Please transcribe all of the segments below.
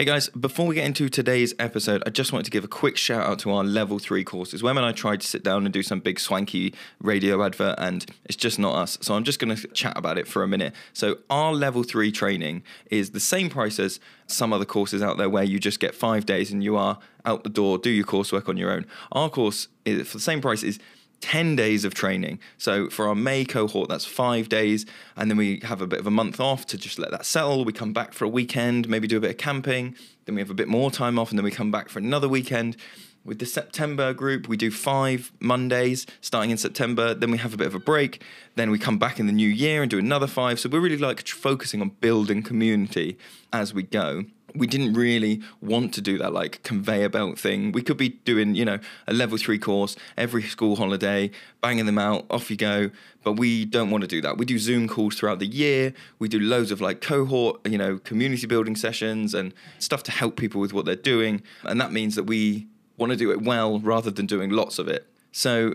Hey guys, before we get into today's episode, I just wanted to give a quick shout out to our level three courses. When I tried to sit down and do some big swanky radio advert, and it's just not us. So I'm just going to chat about it for a minute. So our level three training is the same price as some other courses out there where you just get five days and you are out the door, do your coursework on your own. Our course is for the same price is 10 days of training. So for our May cohort, that's five days. And then we have a bit of a month off to just let that settle. We come back for a weekend, maybe do a bit of camping. Then we have a bit more time off, and then we come back for another weekend. With the September group, we do five Mondays starting in September. Then we have a bit of a break. Then we come back in the new year and do another five. So we're really like focusing on building community as we go we didn't really want to do that like conveyor belt thing. We could be doing, you know, a level three course every school holiday, banging them out, off you go. But we don't want to do that. We do Zoom calls throughout the year. We do loads of like cohort, you know, community building sessions and stuff to help people with what they're doing. And that means that we want to do it well rather than doing lots of it. So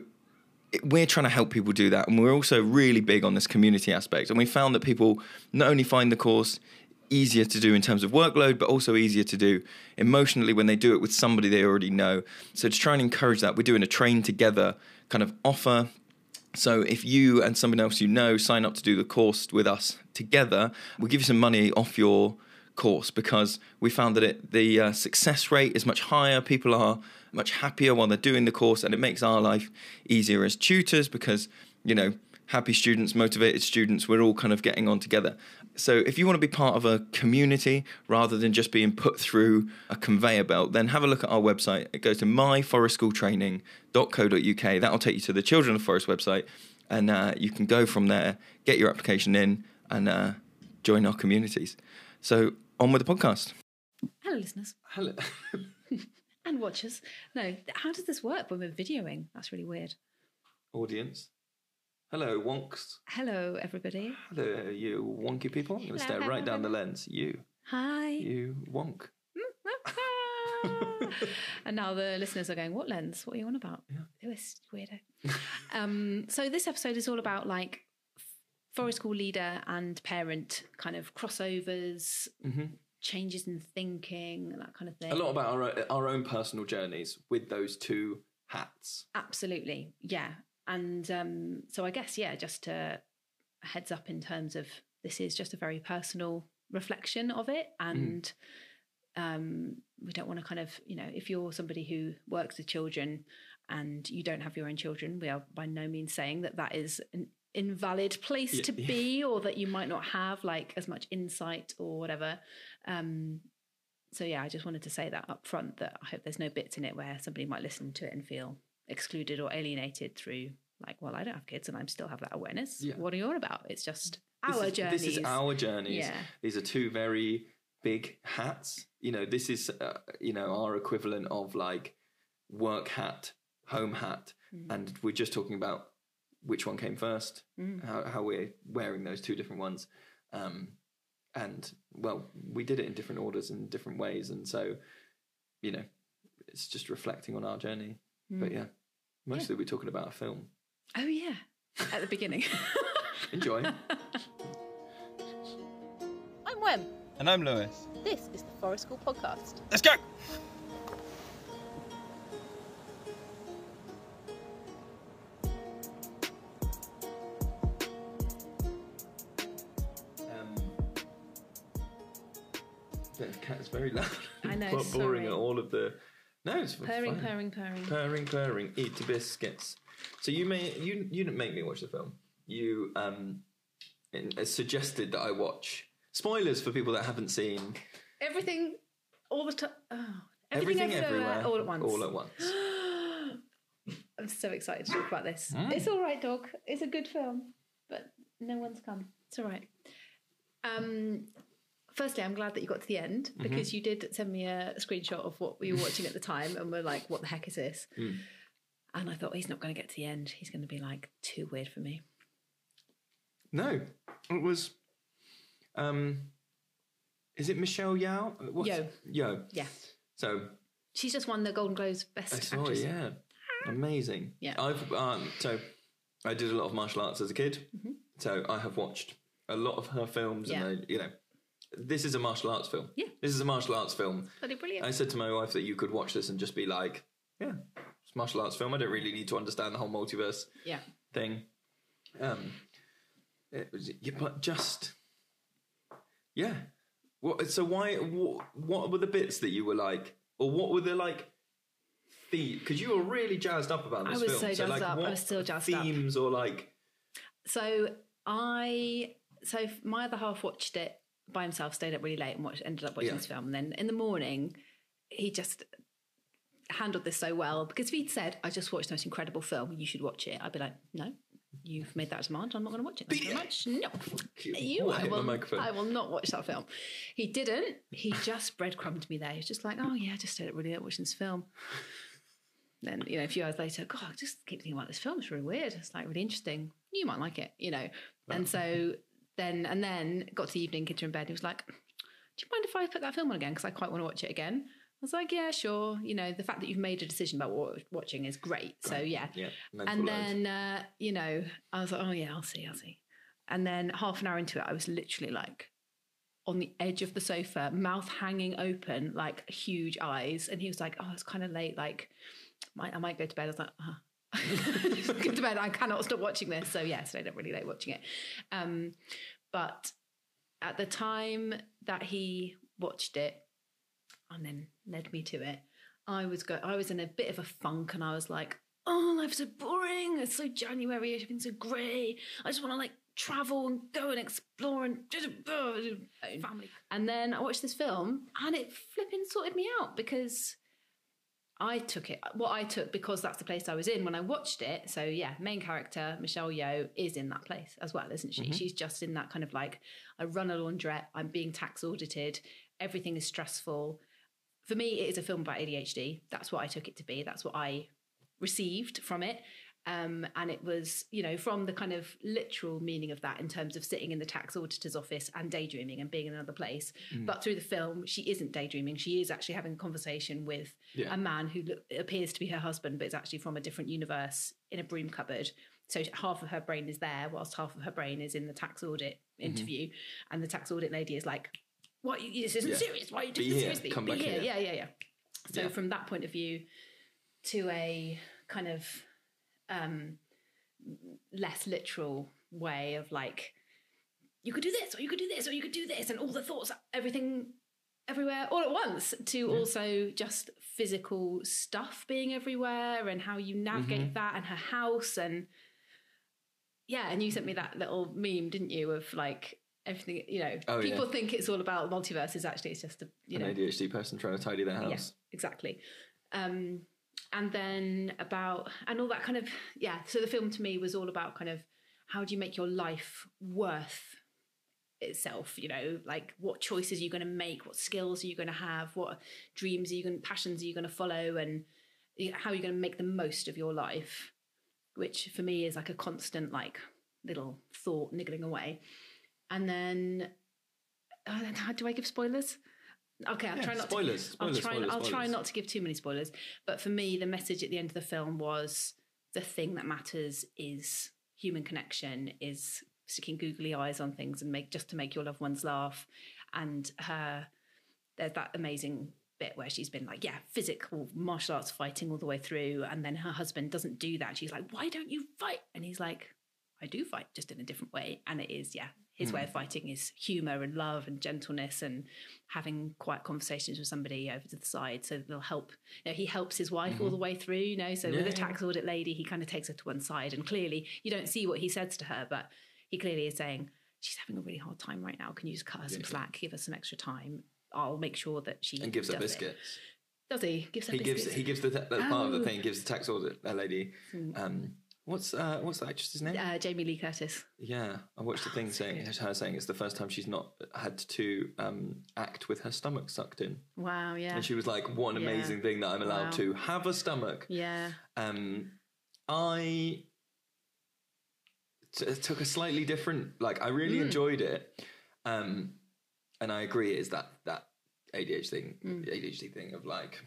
we're trying to help people do that. And we're also really big on this community aspect. And we found that people not only find the course easier to do in terms of workload, but also easier to do emotionally when they do it with somebody they already know. So to try and encourage that, we're doing a train together kind of offer. So if you and someone else you know sign up to do the course with us together, we'll give you some money off your course because we found that it, the uh, success rate is much higher. People are much happier while they're doing the course, and it makes our life easier as tutors because you know happy students, motivated students, we're all kind of getting on together. So if you want to be part of a community rather than just being put through a conveyor belt, then have a look at our website. It goes to myforestschooltraining.co.uk. That'll take you to the Children of Forest website, and uh, you can go from there, get your application in, and uh, join our communities. So on with the podcast. Hello, listeners. Hello. and watchers. No, how does this work when we're videoing? That's really weird. Audience. Hello, wonks. Hello, everybody. Hello, you wonky people. I'm going to stare right down the lens. You. Hi. You wonk. and now the listeners are going, "What lens? What are you on about? Yeah. Lewis, weirdo." um, so this episode is all about like forest school leader and parent kind of crossovers, Mhm. changes in thinking, that kind of thing. A lot about our, our own personal journeys with those two hats. Absolutely, yeah. And um, so I guess yeah, just a heads up in terms of this is just a very personal reflection of it, and um, we don't want to kind of you know if you're somebody who works with children and you don't have your own children, we are by no means saying that that is an invalid place Yeah, to yeah. be or that you might not have like as much insight or whatever. Um, so yeah, I just wanted to say that up front that I hope there's no bits in it where somebody might listen to it and feel excluded or alienated through like, well, I don't have kids and I still have that awareness. Yeah. What are you on about? It's just This our is, journeys. This is our journeys. Yeah. These are two very big hats. You know, this is, uh, you know, our equivalent of like work hat, home hat. Mm. And we're just talking about which one came first, Mm. how, how we're wearing those two different ones. Um, and well, we did it in different orders in different ways. And so, you know, it's just reflecting on our journey. But Mm. yeah, mostly we're talking about a film. Oh yeah, at the beginning. Enjoy. I'm Wem. And I'm Lewis. This is the Forest School Podcast. Let's go! Um, the cat's very loud. I know, But boring sorry. at all of the. No, it's Purring, fine. purring, purring. purring, purring. Eat the biscuits. So you may you you didn't make me watch the film. You um uh, suggested that I watch. Spoilers for people that haven't seen Everything, all the time. Oh, everything, everything, everywhere, all at once. All at once. I'm so excited to talk about this. Mm. It's all right, dog. It's a good film, but no one's come. It's all right. Um, firstly, I'm glad that you got to the end Mm-hmm. because you did send me a screenshot of what we were watching at the time, and we're like, "What the heck is this?" Mm. And I thought he's not going to get to the end. He's going to be like too weird for me. No, it was. Um, is it Michelle Yao? What's- Yo. Yo. Yeah, So she's just won the Golden Globes Best I saw Actress. Yeah, amazing. Yeah. I've um. So I did a lot of martial arts as a kid. Mhm. So I have watched a lot of her films, Yeah. and I, you know, this is a martial arts film. Yeah. This is a martial arts film. Bloody brilliant. I said to my wife that you could watch this and just be like, yeah, it's a martial arts film. I don't really need to understand the whole multiverse yeah. thing. Um, it was, yeah, but just, yeah. What? So why? What, what were the bits that you were like, or what were the like? Feet Because you were really jazzed up about this I was film. so jazzed like, up. I was still jazzed up. themes or like? So I, so my other half watched it by himself, stayed up really late and watched, ended up watching Yeah. this film. And then in the morning, he just handled this so well because if he'd said, I just watched the most incredible film, you should watch it, I'd be like, no, you've made that demand. I'm not going to watch it. Thank you very much. No. You, I will? I will not watch that film. He didn't. He just breadcrumbed me there. He was just like, oh yeah, I just stayed up really late watching this film. Then, you know, a few hours later, God, I just keep thinking about this film. It's really weird. It's like really interesting. You might like it, you know. And so then, and then got to the evening, kids are in bed. He was like, Do you mind if I put that film on again? Because I quite want to watch it again. I was like, Yeah, sure. You know, the fact that you've made a decision about what watching is great. So, yeah. Yeah, And then, uh, you know, I was like, Oh, yeah, I'll see, I'll see. And then half an hour into it, I was literally like, on the edge of the sofa, mouth hanging open, like huge eyes. And he was like, "Oh, it's kind of late. Like, might, I might go to bed." I was like, "Uh." to bed. I cannot stop watching this. So yes, I don't really like watching it. Um, but at the time that he watched it and then led me to it, I was go. I was in a bit of a funk, and I was like, "Oh, life's so boring. It's so January. Everything's so grey. I just want to like travel and go and explore and just family." And then I watched this film, and it flipping sorted me out because. I took it, what I took because that's the place I was in when I watched it. So, yeah, main character, Michelle Yeoh, is in that place as well, isn't she? Mm-hmm. She's just in that kind of like, I run a laundrette, I'm being tax audited, everything is stressful. For me, it is a film about ADHD. That's what I took it to be. That's what I received from it. Um, and it was, you know, from the kind of literal meaning of that in terms of sitting in the tax auditor's office and daydreaming and being in another place. But through the film, she isn't daydreaming. She is actually having a conversation with Yeah. a man who look, appears to be her husband, but is actually from a different universe in a broom cupboard. So half of her brain is there, whilst half of her brain is in the tax audit interview. And the tax audit lady is like, "What? You, this isn't Yeah. serious. Why are you doing this seriously? Come Be back here. here." Yeah, yeah, yeah." So Yeah. from that point of view, to a kind of um, less literal way of like, you could do this, or you could do this, or you could do this, and all the thoughts, everything, everywhere, all at once. To also just physical stuff being everywhere, and how you navigate Mm-hmm. that, and her house, and yeah, and you sent me that little meme, didn't you, of like everything. You know, Oh, yeah. people think it's all about multiverses. Actually, it's just a you know An ADHD person trying to tidy their yeah, house. exactly. Um, and then about and all that kind of yeah. So the film to me was all about kind of how do you make your life worth itself? You know, like what choices are you going to make? What skills are you going to have? What dreams are you going? Passions are you going to follow? And how are you going to make the most of your life? Which for me is like a constant like little thought niggling away. And then, uh, how do I give spoilers? Okay, I'll Yeah, try not spoilers, to. spoilers, I'll try. spoilers, I'll try not to give too many spoilers. But for me, the message at the end of the film was the thing that matters is human connection, is sticking googly eyes on things and make just to make your loved ones laugh. And her, there's that amazing bit where she's been like, yeah, physical martial arts fighting all the way through, and then her husband doesn't do that. She's like, why don't you fight? And he's like, I do fight, just in a different way. And it is, yeah, his way of fighting is humor and love and gentleness and having quiet conversations with somebody over to the side. So they'll help. You know, he helps his wife all mm-hmm. the way through, you know. So with Yeah, the yeah. tax audit lady, he kind of takes her to one side. And clearly, you don't see what he says to her, but he clearly is saying, She's having a really hard time right now. Can you just cut her some slack, give her some extra time? I'll make sure that she And gives her does it." biscuits. Does he? Gives He gives he gives the that's part of the Oh. thing. Gives the tax audit uh, lady. Hmm. Um, what's uh, what's the actress's name? uh, Jamie Lee Curtis. Yeah, I watched the thing saying her saying it's the first time she's not had to um, act with her stomach sucked in, Wow, yeah. and she was like, "What an Yeah. amazing thing that I'm allowed Wow. to have a stomach." yeah. Um, I t- took a slightly different. Like, I really enjoyed it, um, and I agree. Is that that ADHD thing, ADHD thing of like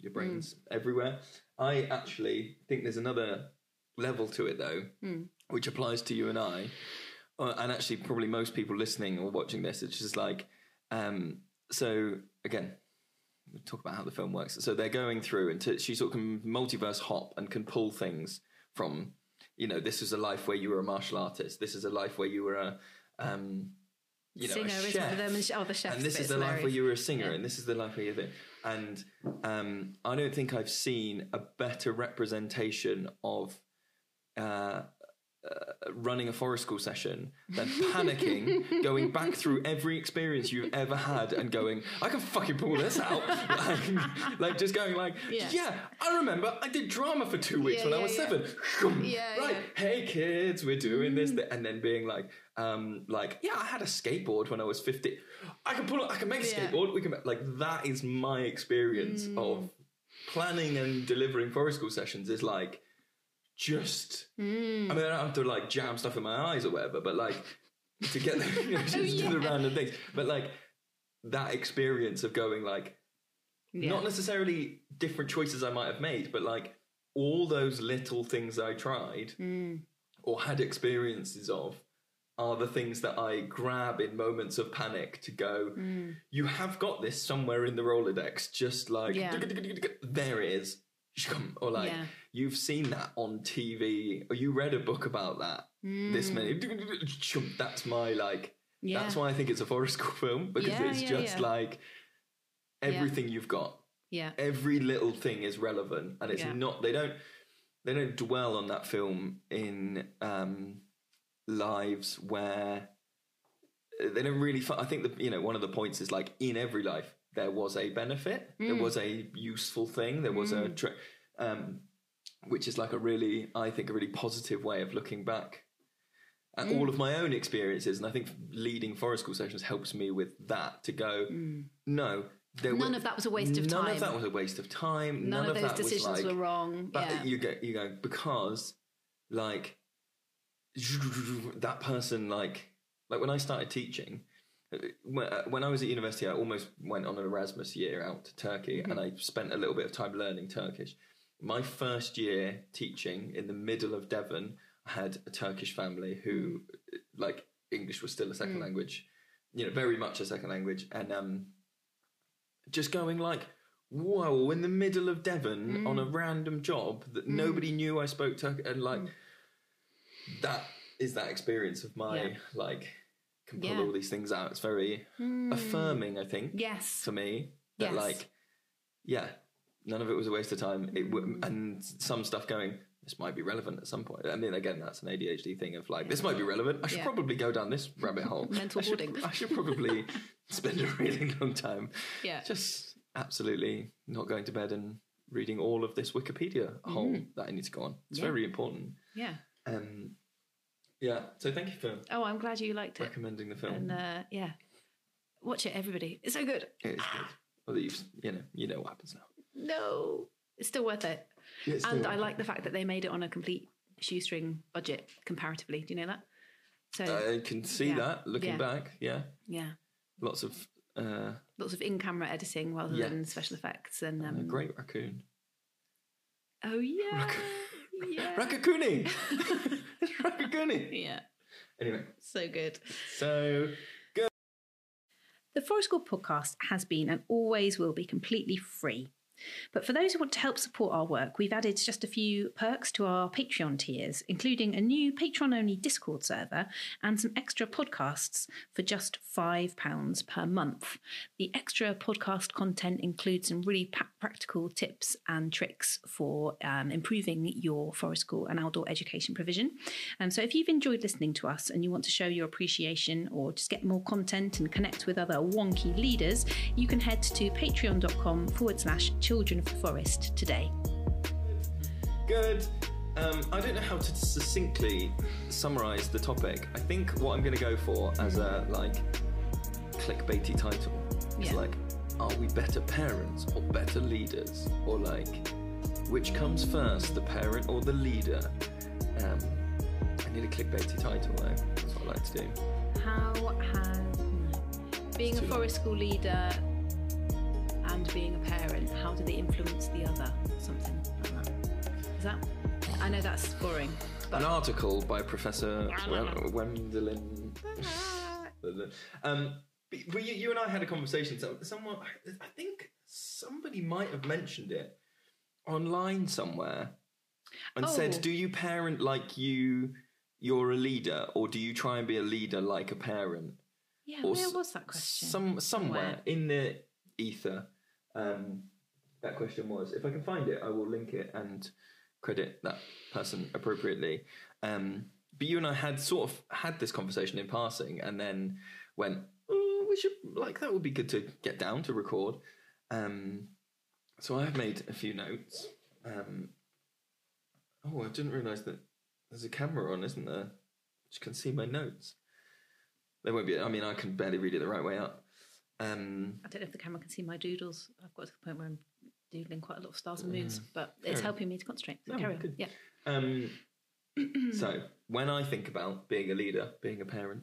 your brain's everywhere. I actually think there's another level to it though, which applies to you and I, uh, and actually probably most people listening or watching this. It's just like um, so again, we'll talk about how the film works. So they're going through, and to, she sort of can multiverse hop and can pull things from. You know, this is a life where you were a martial artist. This is a life where you were a, um, you know, Singer a chef. one of them. And oh, the chef's and this is the life where you were a singer, Yeah. and this is the life where you're there. And um, I don't think I've seen a better representation of uh, uh, running a forest school session than panicking, going back through every experience you've ever had, and going, "I can fucking pull this out," like, like just going like, Yeah. "Yeah, I remember I did drama for two weeks Yeah, when I was yeah. seven. Yeah, right, yeah. hey kids, we're doing this, th-" and then being like, um, like, yeah, I had a skateboard when I was fifty. I can pull, I can make a Yeah. skateboard. We can make, like that is my experience Mm. of planning and delivering forest school sessions. Is like just. Mm. I mean, I don't have to like jam stuff in my eyes or whatever, but like to get the, you know, just do the random things. But like that experience of going like Yeah. not necessarily different choices I might have made, but like all those little things I tried Mm. or had experiences of are the things that I grab in moments of panic to go, you have got this somewhere in the Rolodex, just like, Yeah. there it is. Or like, Yeah. You've seen that on TV, or you read a book about that. This many, that's my like, Yeah. that's why I think it's a forest school film because Yeah, it's yeah, just like everything you've got. Yeah. every little thing is relevant and it's not they don't they don't dwell on that film in um lives where they don't really i think that you know one of the points is like in every life there was a benefit. There Mm. was a useful thing. There was a tra- um which is like a really i think a really positive way of looking back at Mm. all of my own experiences and i think leading forest school sessions helps me with that to go no there Mm. None were- of that was a waste of None time. None of that was a waste of time. None, of those that was decisions like, were wrong. But yeah. you go, you go because like that person, like like when I started teaching, uh, when, when I was at university, I almost went on an Erasmus year out to Turkey, and I spent a little bit of time learning Turkish. My first year teaching in the middle of Devon, I had a Turkish family who, hmm. like, English was still a second hmm. language, you know, very much a second language, and um, just going like, whoa, in the middle of Devon hmm. on a random job that nobody knew I spoke Turkish, and like, that is that experience of my Yeah. like can pull Yeah. all these things out. It's very affirming, I think, yes. for me that Yes. like, yeah, none of it was a waste of time. It w- and some stuff going. This might be relevant at some point. I mean, again, that's an ADHD thing of like, this might be relevant. I should Yeah. probably go down this rabbit hole. Mental I should, hoarding. I should probably spend a really long time Yeah. just absolutely not going to bed and reading all of this Wikipedia hole that I need to go on. It's Mm-hmm. Yeah. very important. yeah. Um, yeah. So thank you for Oh, I'm glad you liked it. recommending the film. And uh, yeah, watch it, everybody. It's so good. it is good. Well, you've, you know, you know what happens now. No, it's still worth it. Yeah, it's and still I worth like the fact that they made it on a complete shoestring budget comparatively. Do you know that? So I can see Yeah. that looking Yeah. back. Yeah, yeah, lots of uh, lots of in-camera editing rather Yeah. than special effects. And a um, great raccoon. oh yeah, yeah, Raccacoonie. it's Raccacoonie. yeah, Anyway, so good. so good. The Forest School podcast has been and always will be completely free. But for those who want to help support our work, we've added just a few perks to our Patreon tiers, including a new Patreon only Discord server and some extra podcasts for just £5 per month. The extra podcast content includes some really pa- practical tips and tricks for um, improving your forest school and outdoor education provision. Um, so if you've enjoyed listening to us and you want to show your appreciation or just get more content and connect with other wonky leaders, you can head to patreon.com forward slash children of the forest today. Good. Um, I don't know how to succinctly summarize the topic. I think what I'm going to go for as a like clickbaity title is Yeah. like, are we better parents or better leaders, or like, which comes first, the parent or the leader? Um, I need a clickbaity title though. That's what I like to do. How has being a forest school leader and being a parent, how do they influence the other? Something like that. Is that? I know that's boring, An article by Professor Wen- Wendelin. um, But, but you, you and I had a conversation. So someone, I think somebody might have mentioned it online somewhere, and Oh. said, "Do you parent like you? You're a leader, or do you try and be a leader like a parent?" Yeah, Or where was that question? Some somewhere Somewhere. in the ether. Um, that question was. If I can find it, I will link it and credit that person appropriately. Um, but you and I had sort of had this conversation in passing, and then went, oh, "We should like that would be good to get down to record." Um, so I have made a few notes. Um, oh, I didn't realise that there's a camera on, isn't there? You can see my notes. There won't be. I mean, I can barely read it the right way up. Um, I don't know if the camera can see my doodles. I've got to the point where I'm doodling quite a lot of stars and moons, but it's helping me to concentrate. So Oh, carry on. good. Yeah. Um, so when I think about being a leader, being a parent,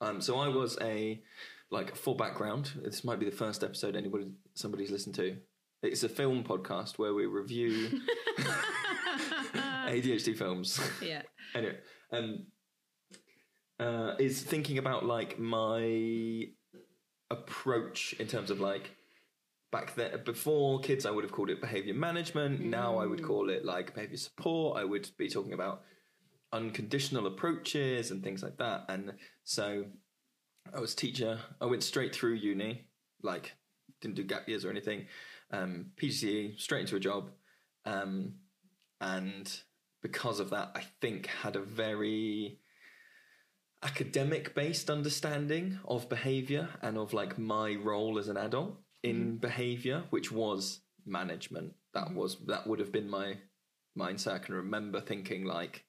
um, so I was a like full background. This might be the first episode anybody somebody's listened to. It's a film podcast where we review ADHD films. Yeah. anyway, um, uh, is thinking about like my approach in terms of like back then before kids I would have called it behavior management. Now I would call it like behavior support. I would be talking about unconditional approaches and things like that. And so I was teacher. I went straight through uni like didn't do gap years or anything. Um, PGCE straight into a job. Um, and because of that I think had a very academic based understanding of behavior and of like my role as an adult in mm-hmm. behavior which was management. That mm-hmm. was that would have been my mindset i can remember thinking like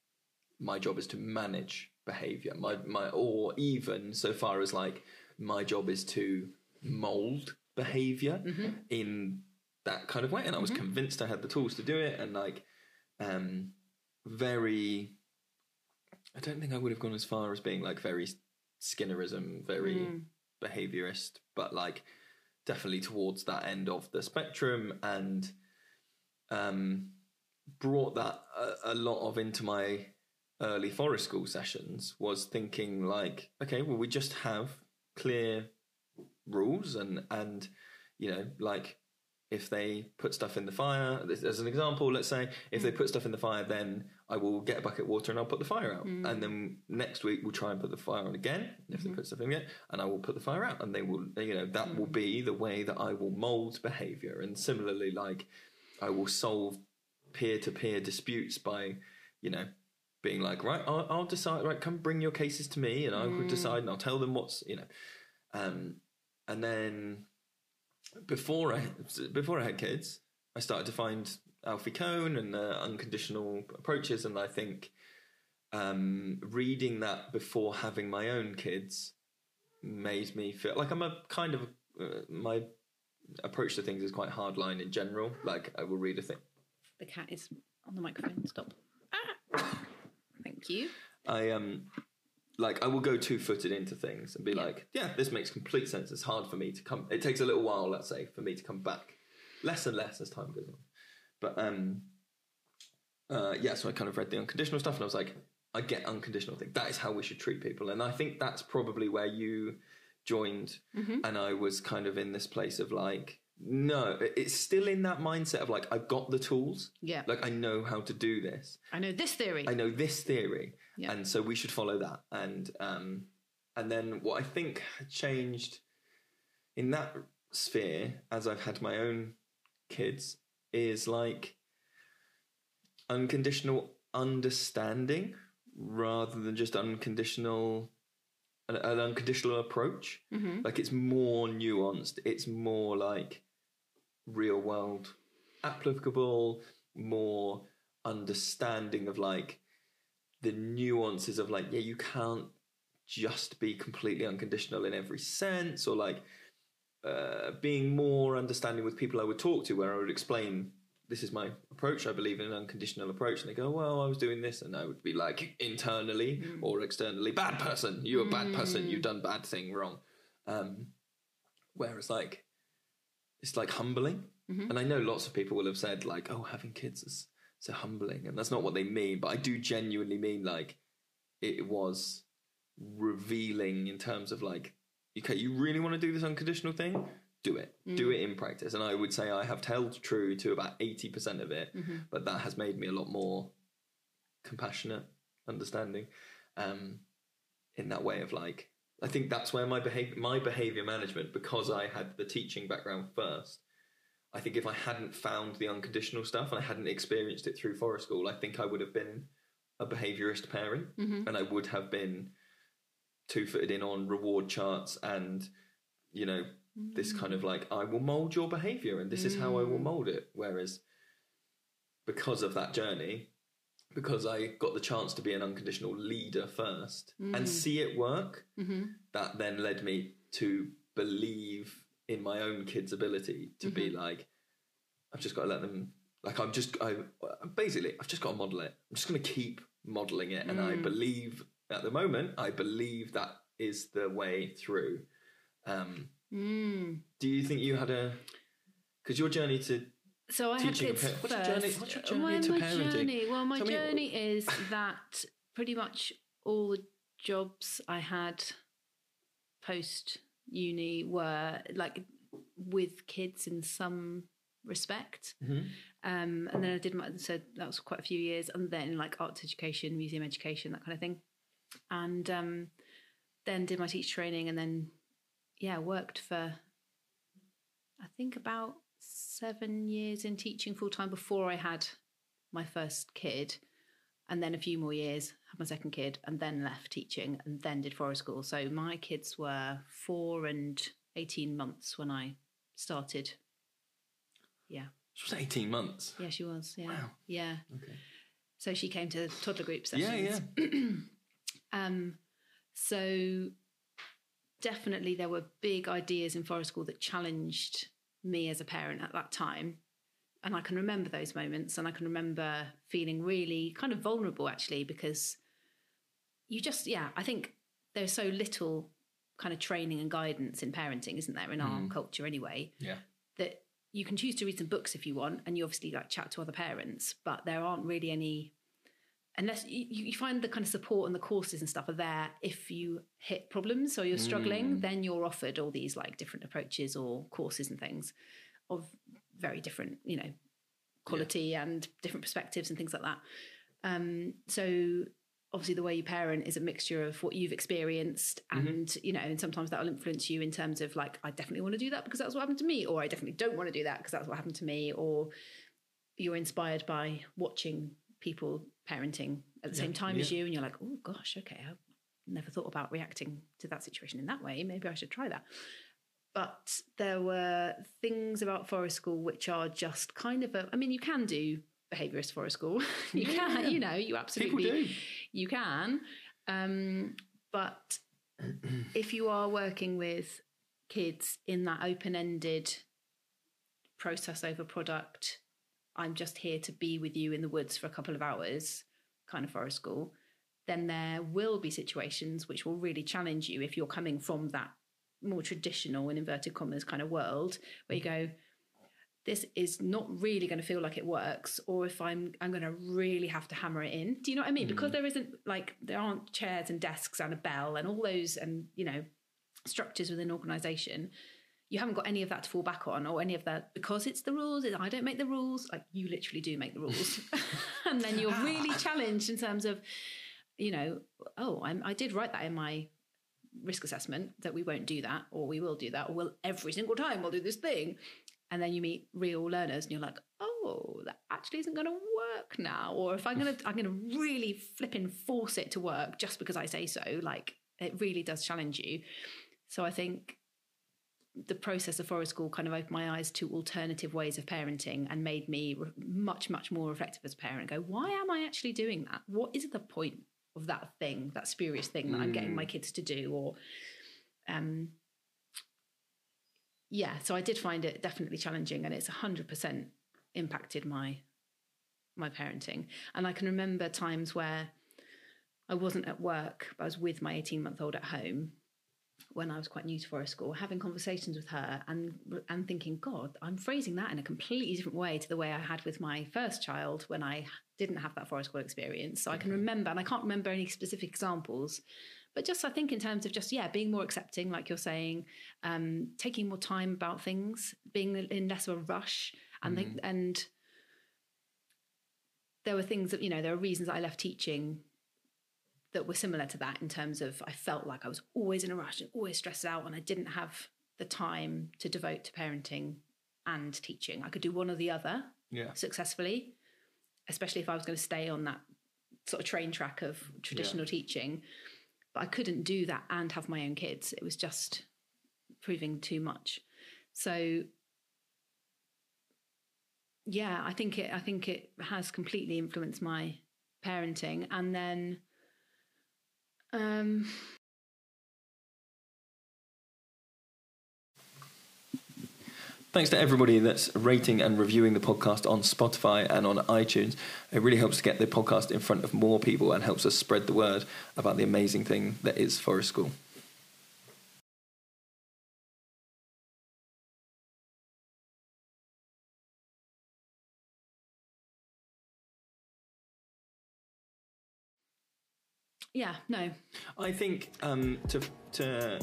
my job is to manage behavior. My my or even so far as like my job is to mold behavior mm-hmm. in that kind of way. And i was convinced i had the tools to do it. And like um very I don't think I would have gone as far as being like very Skinnerism, very behaviorist, but like definitely towards that end of the spectrum and um, brought that a, a lot of into my early forest school sessions was thinking like, okay, well, we just have clear rules and, and, you know, like if they put stuff in the fire, as as an example, let's say if they put stuff in the fire, then I will get a bucket of water and I'll put the fire out. Mm. And then next week we'll try and put the fire on again if they mm-hmm. put stuff in again, and I will put the fire out. And they will, you know, that will mm. be the way that I will mold behavior. And similarly, like I will solve peer to peer disputes by, you know, being like, right, I'll, I'll decide. Right, come bring your cases to me, and I will mm. decide, and I'll tell them what's, you know, um, and then before I before I had kids, I started to find Alfie Kohn and uh, unconditional approaches, and I think um, reading that before having my own kids made me feel like I'm a kind of uh, my approach to things is quite hardline in general. Like I will read a thing. The cat is on the microphone. Stop. Ah. Thank you. I um like I will go two footed into things and be like, yeah, this makes complete sense. It's hard for me to come. It takes a little while, let's say, for me to come back, less and less as time goes on. But um, uh, yeah, so I kind of read the unconditional stuff and I was like, I get unconditional thing. That is how we should treat people, and I think that's probably where you joined, and I was kind of in this place of like. No, it's still in that mindset of like I've got the tools. Yeah. Like I know how to do this. I know this theory. I know this theory, Yeah. and so we should follow that. And um, and then what I think changed in that sphere as I've had my own kids is like unconditional understanding rather than just unconditional an, an unconditional approach. Mm-hmm. Like it's more nuanced. It's more like real world applicable, more understanding of like the nuances of like, yeah, you can't just be completely unconditional in every sense, or like uh, being more understanding with people I would talk to, where I would explain this is my approach. I believe in an unconditional approach, and they go, "Well, I was doing this," and I would be like, internally or externally, bad person. You're a bad person. You've done bad thing wrong. Um, whereas, like, it's like humbling, and I know lots of people will have said like, "Oh, having kids is so humbling," and that's not what they mean. But I do genuinely mean like it was revealing in terms of like okay, you really want to do this unconditional thing, do it. Do Mm. it in practice. And I would say I have held true to about 80% of it, Mm-hmm. but that has made me a lot more compassionate, understanding, um, in that way of like, I think that's where my behavior, my behavior management, because I had the teaching background first, I think if I hadn't found the unconditional stuff and I hadn't experienced it through forest school, I think I would have been a behaviorist parent and I would have been two footed in on reward charts and, you know, this mm. kind of like, I will mold your behavior and this is how I will mm. mold it. Whereas because of that journey, because I got the chance to be an unconditional leader first and mm. see it work, mm-hmm. that then led me to believe in my own kids' ability to be mm-hmm. like, I've just got to let them. Like I'm just, I basically, I've just got to model it. I'm just going to keep modeling it, and I believe at the moment, I believe that is the way through. Um, Mm. do you think you had a? Because your journey to So I had Teaching kids what's your journey- what's your journey my, into my parenting? Journey, well, my Tell me- journey is that pretty much all the jobs I had post uni were like with kids in some respect. Mm-hmm. Um, and then I did my, so that was quite a few years. And then like arts education, museum education, that kind of thing. And um, then did my teacher training and then, yeah, worked for, I think about seven years in teaching full time before I had my first kid. And then a few more years, had my second kid, and then left teaching and then did forest school. So my kids were four and 18 months when I started. Yeah. She was 18 months. Yeah, she was. Yeah. Wow. Yeah. Okay. So she came to toddler group sessions. Yeah, yeah. Um, so definitely there were big ideas in forest school that challenged me as a parent at that time. And I can remember those moments and I can remember feeling really kind of vulnerable actually because you just, yeah, I think there's so little kind of training and guidance in parenting, isn't there, in our culture anyway? Yeah. that you can choose to read some books if you want and you obviously like chat to other parents but there aren't really any unless you, you find the kind of support and the courses and stuff are there if you hit problems or you're struggling then you're offered all these like different approaches or courses and things of very different you know quality and different perspectives and things like that. Um so obviously the way you parent is a mixture of what you've experienced and you know and sometimes that will influence you in terms of like i definitely want to do that because that's what happened to me or i definitely don't want to do that because that's what happened to me or you're inspired by watching people parenting at the same time as you and you're like oh gosh okay i've never thought about reacting to that situation in that way. Maybe i should try that. But there were things about forest school which are just kind of a i mean you can do behaviorist forest school. You can you know you absolutely do. you can. Um, but if you are working with kids in that open-ended process over product i'm just here to be with you in the woods for a couple of hours kind of forest school then there will be situations which will really challenge you if you're coming from that more traditional in inverted commas kind of world where you mm-hmm. go this is not really going to feel like it works or if i'm i'm going to really have to hammer it in. Do you know what i mean? Mm. Because there isn't like there aren't chairs and desks and a bell and all those and you know structures within an organization you haven't got any of that to fall back on or any of that because it's the rules i don't make the rules like you literally do make the rules. And then you're really ah. challenged in terms of you know oh I'm, i did write that in my risk assessment that we won't do that or we will do that or we'll every single time we'll do this thing. And then you meet real learners and you're like oh that actually isn't going to work now. Or if i'm going to i'm going to really flip and force it to work just because i say so like it really does challenge you. So i think the process of forest school kind of opened my eyes to alternative ways of parenting and made me re- much much more reflective as a parent. Go why am i actually doing that? What is the point of that thing that spurious thing that i'm getting my kids to do? Or um yeah so i did find it definitely challenging and it's 100% impacted my my parenting. And i can remember times where i wasn't at work but i was with my 18 month old at home when I was quite new to forest school, having conversations with her and and thinking, God, I'm phrasing that in a completely different way to the way I had with my first child when I didn't have that forest school experience. So I can remember, and I can't remember any specific examples, but just I think in terms of just yeah, being more accepting, like you're saying, um, taking more time about things, being in less of a rush, and Mm-hmm. the, and there were things that you know there are reasons I left teaching that were similar to that in terms of I felt like I was always in a rush and always stressed out, and I didn't have the time to devote to parenting and teaching. I could do one or the other Yeah. successfully, especially if I was going to stay on that sort of train track of traditional teaching. But I couldn't do that and have my own kids. It was just proving too much. So yeah, I think it I think it has completely influenced my parenting. And then um Thanks to everybody that's rating and reviewing the podcast on Spotify and on iTunes. It really helps to get the podcast in front of more people and helps us spread the word about the amazing thing that is Forest School. Yeah, no. I think um, to to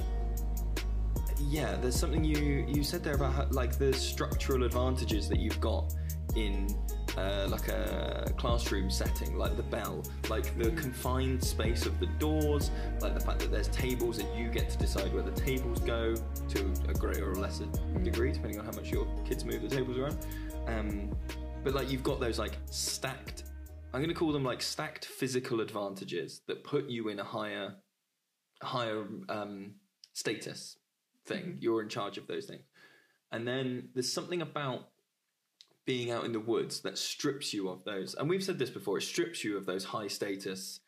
yeah, there's something you you said there about how, like the structural advantages that you've got in uh, like a classroom setting, like the bell, like the confined space of the doors, like the fact that there's tables and you get to decide where the tables go to a greater or lesser degree, depending on how much your kids move the tables around. Um, but like you've got those like stacked. I'm going to call them like stacked physical advantages that put you in a higher, higher um, status thing. Mm-hmm. You're in charge of those things. And then there's something about being out in the woods that strips you of those. And we've said this before, it strips you of those high status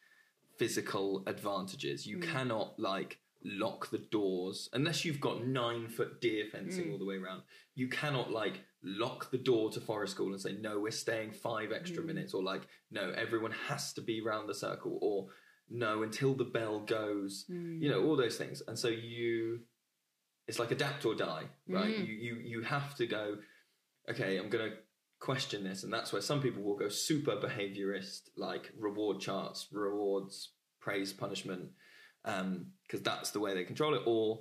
physical advantages. You mm. cannot like lock the doors unless you've got nine foot deer fencing mm. all the way around. You cannot like lock the door to forest school and say, no, we're staying five extra hmm. minutes, or like, no, everyone has to be round the circle, or no, until the bell goes, you know, hmm. all those things. And so you it's like adapt or die, right? Hmm. You you you have to go, okay, I'm gonna question this, and that's where some people will go super behaviorist, like reward charts, rewards, praise, punishment, um, because that's the way they control it. Or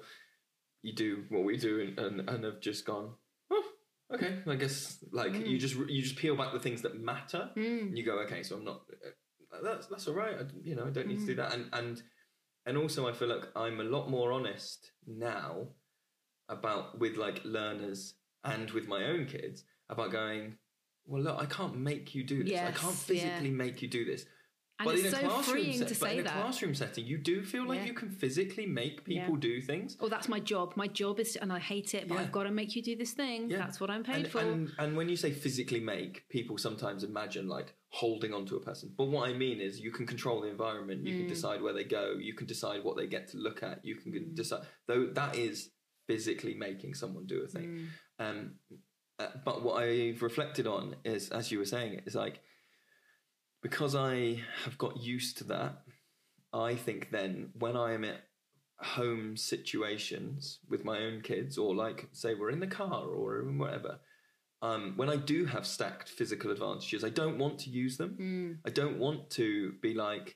you do what we do and, and, and have just gone, okay, I guess like you mm. just you just peel back the things that matter, and you go, okay, so I'm not. uh, That's that's all right. I, you know, I don't need to do mm. that, and and and also I feel like I'm a lot more honest now about with like learners and with my own kids about going well look i can't make you do this i can't yeah. physically make you do this And but it's in a so classroom freeing set- to say in a classroom setting you do feel like Yeah. you can physically make people Yeah. do things Oh, that's my job. My job is, and I hate it, but Yeah. I've got to make you do this thing. That's what I'm paid and, for. and and when you say physically make people sometimes imagine like holding onto a person but what i mean is you can control the environment you can Mm. decide where they go you can decide what they get to look at you can Mm. decide though that is physically making someone do a Mm. thing um uh, but what i've reflected on is as you were saying is like because i have got used to that i think then when i am at home situations with my own kids or like say we're in the car or whatever um, when I do have stacked physical advantages, I don't want to use them. Mm. I don't want to be like,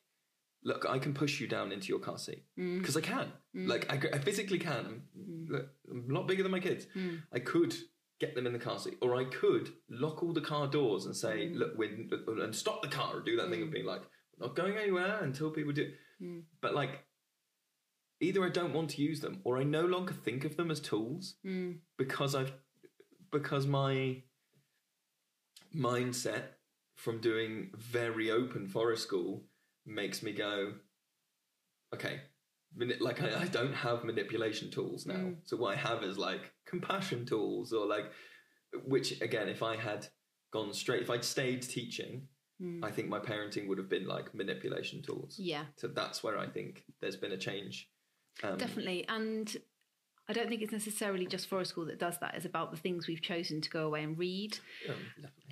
look, I can push you down into your car seat Mm. because I can. Like I, I physically can. Look, I'm a lot bigger than my kids. Mm. I could get them in the car seat, or I could lock all the car doors and say, Mm. look, we're, and stop the car, or do that thing of being like, we're not going anywhere until people do. Mm. But like, either I don't want to use them, or I no longer think of them as tools Mm. because I've because my mindset from doing very open forest school makes me go, okay, mani- like I, I don't have manipulation tools now. Mm. So what I have is like compassion tools or like, which again, if I had gone straight, if I'd stayed teaching, Mm. I think my parenting would have been like manipulation tools. Yeah, So that's where I think there's been a change. Um, definitely. And I don't think it's necessarily just Forest School that does that. It's about the things we've chosen to go away and read, um,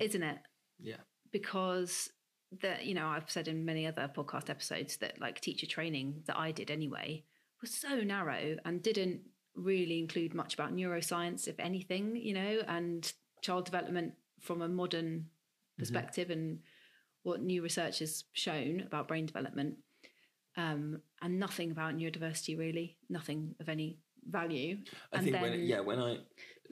isn't it? Yeah. because that you know I've said in many other podcast episodes that like teacher training that I did anyway was so narrow and didn't really include much about neuroscience if anything you know and child development from a modern perspective and what new research has shown about brain development um, and nothing about neurodiversity really, nothing of any value. I and think then, when yeah when I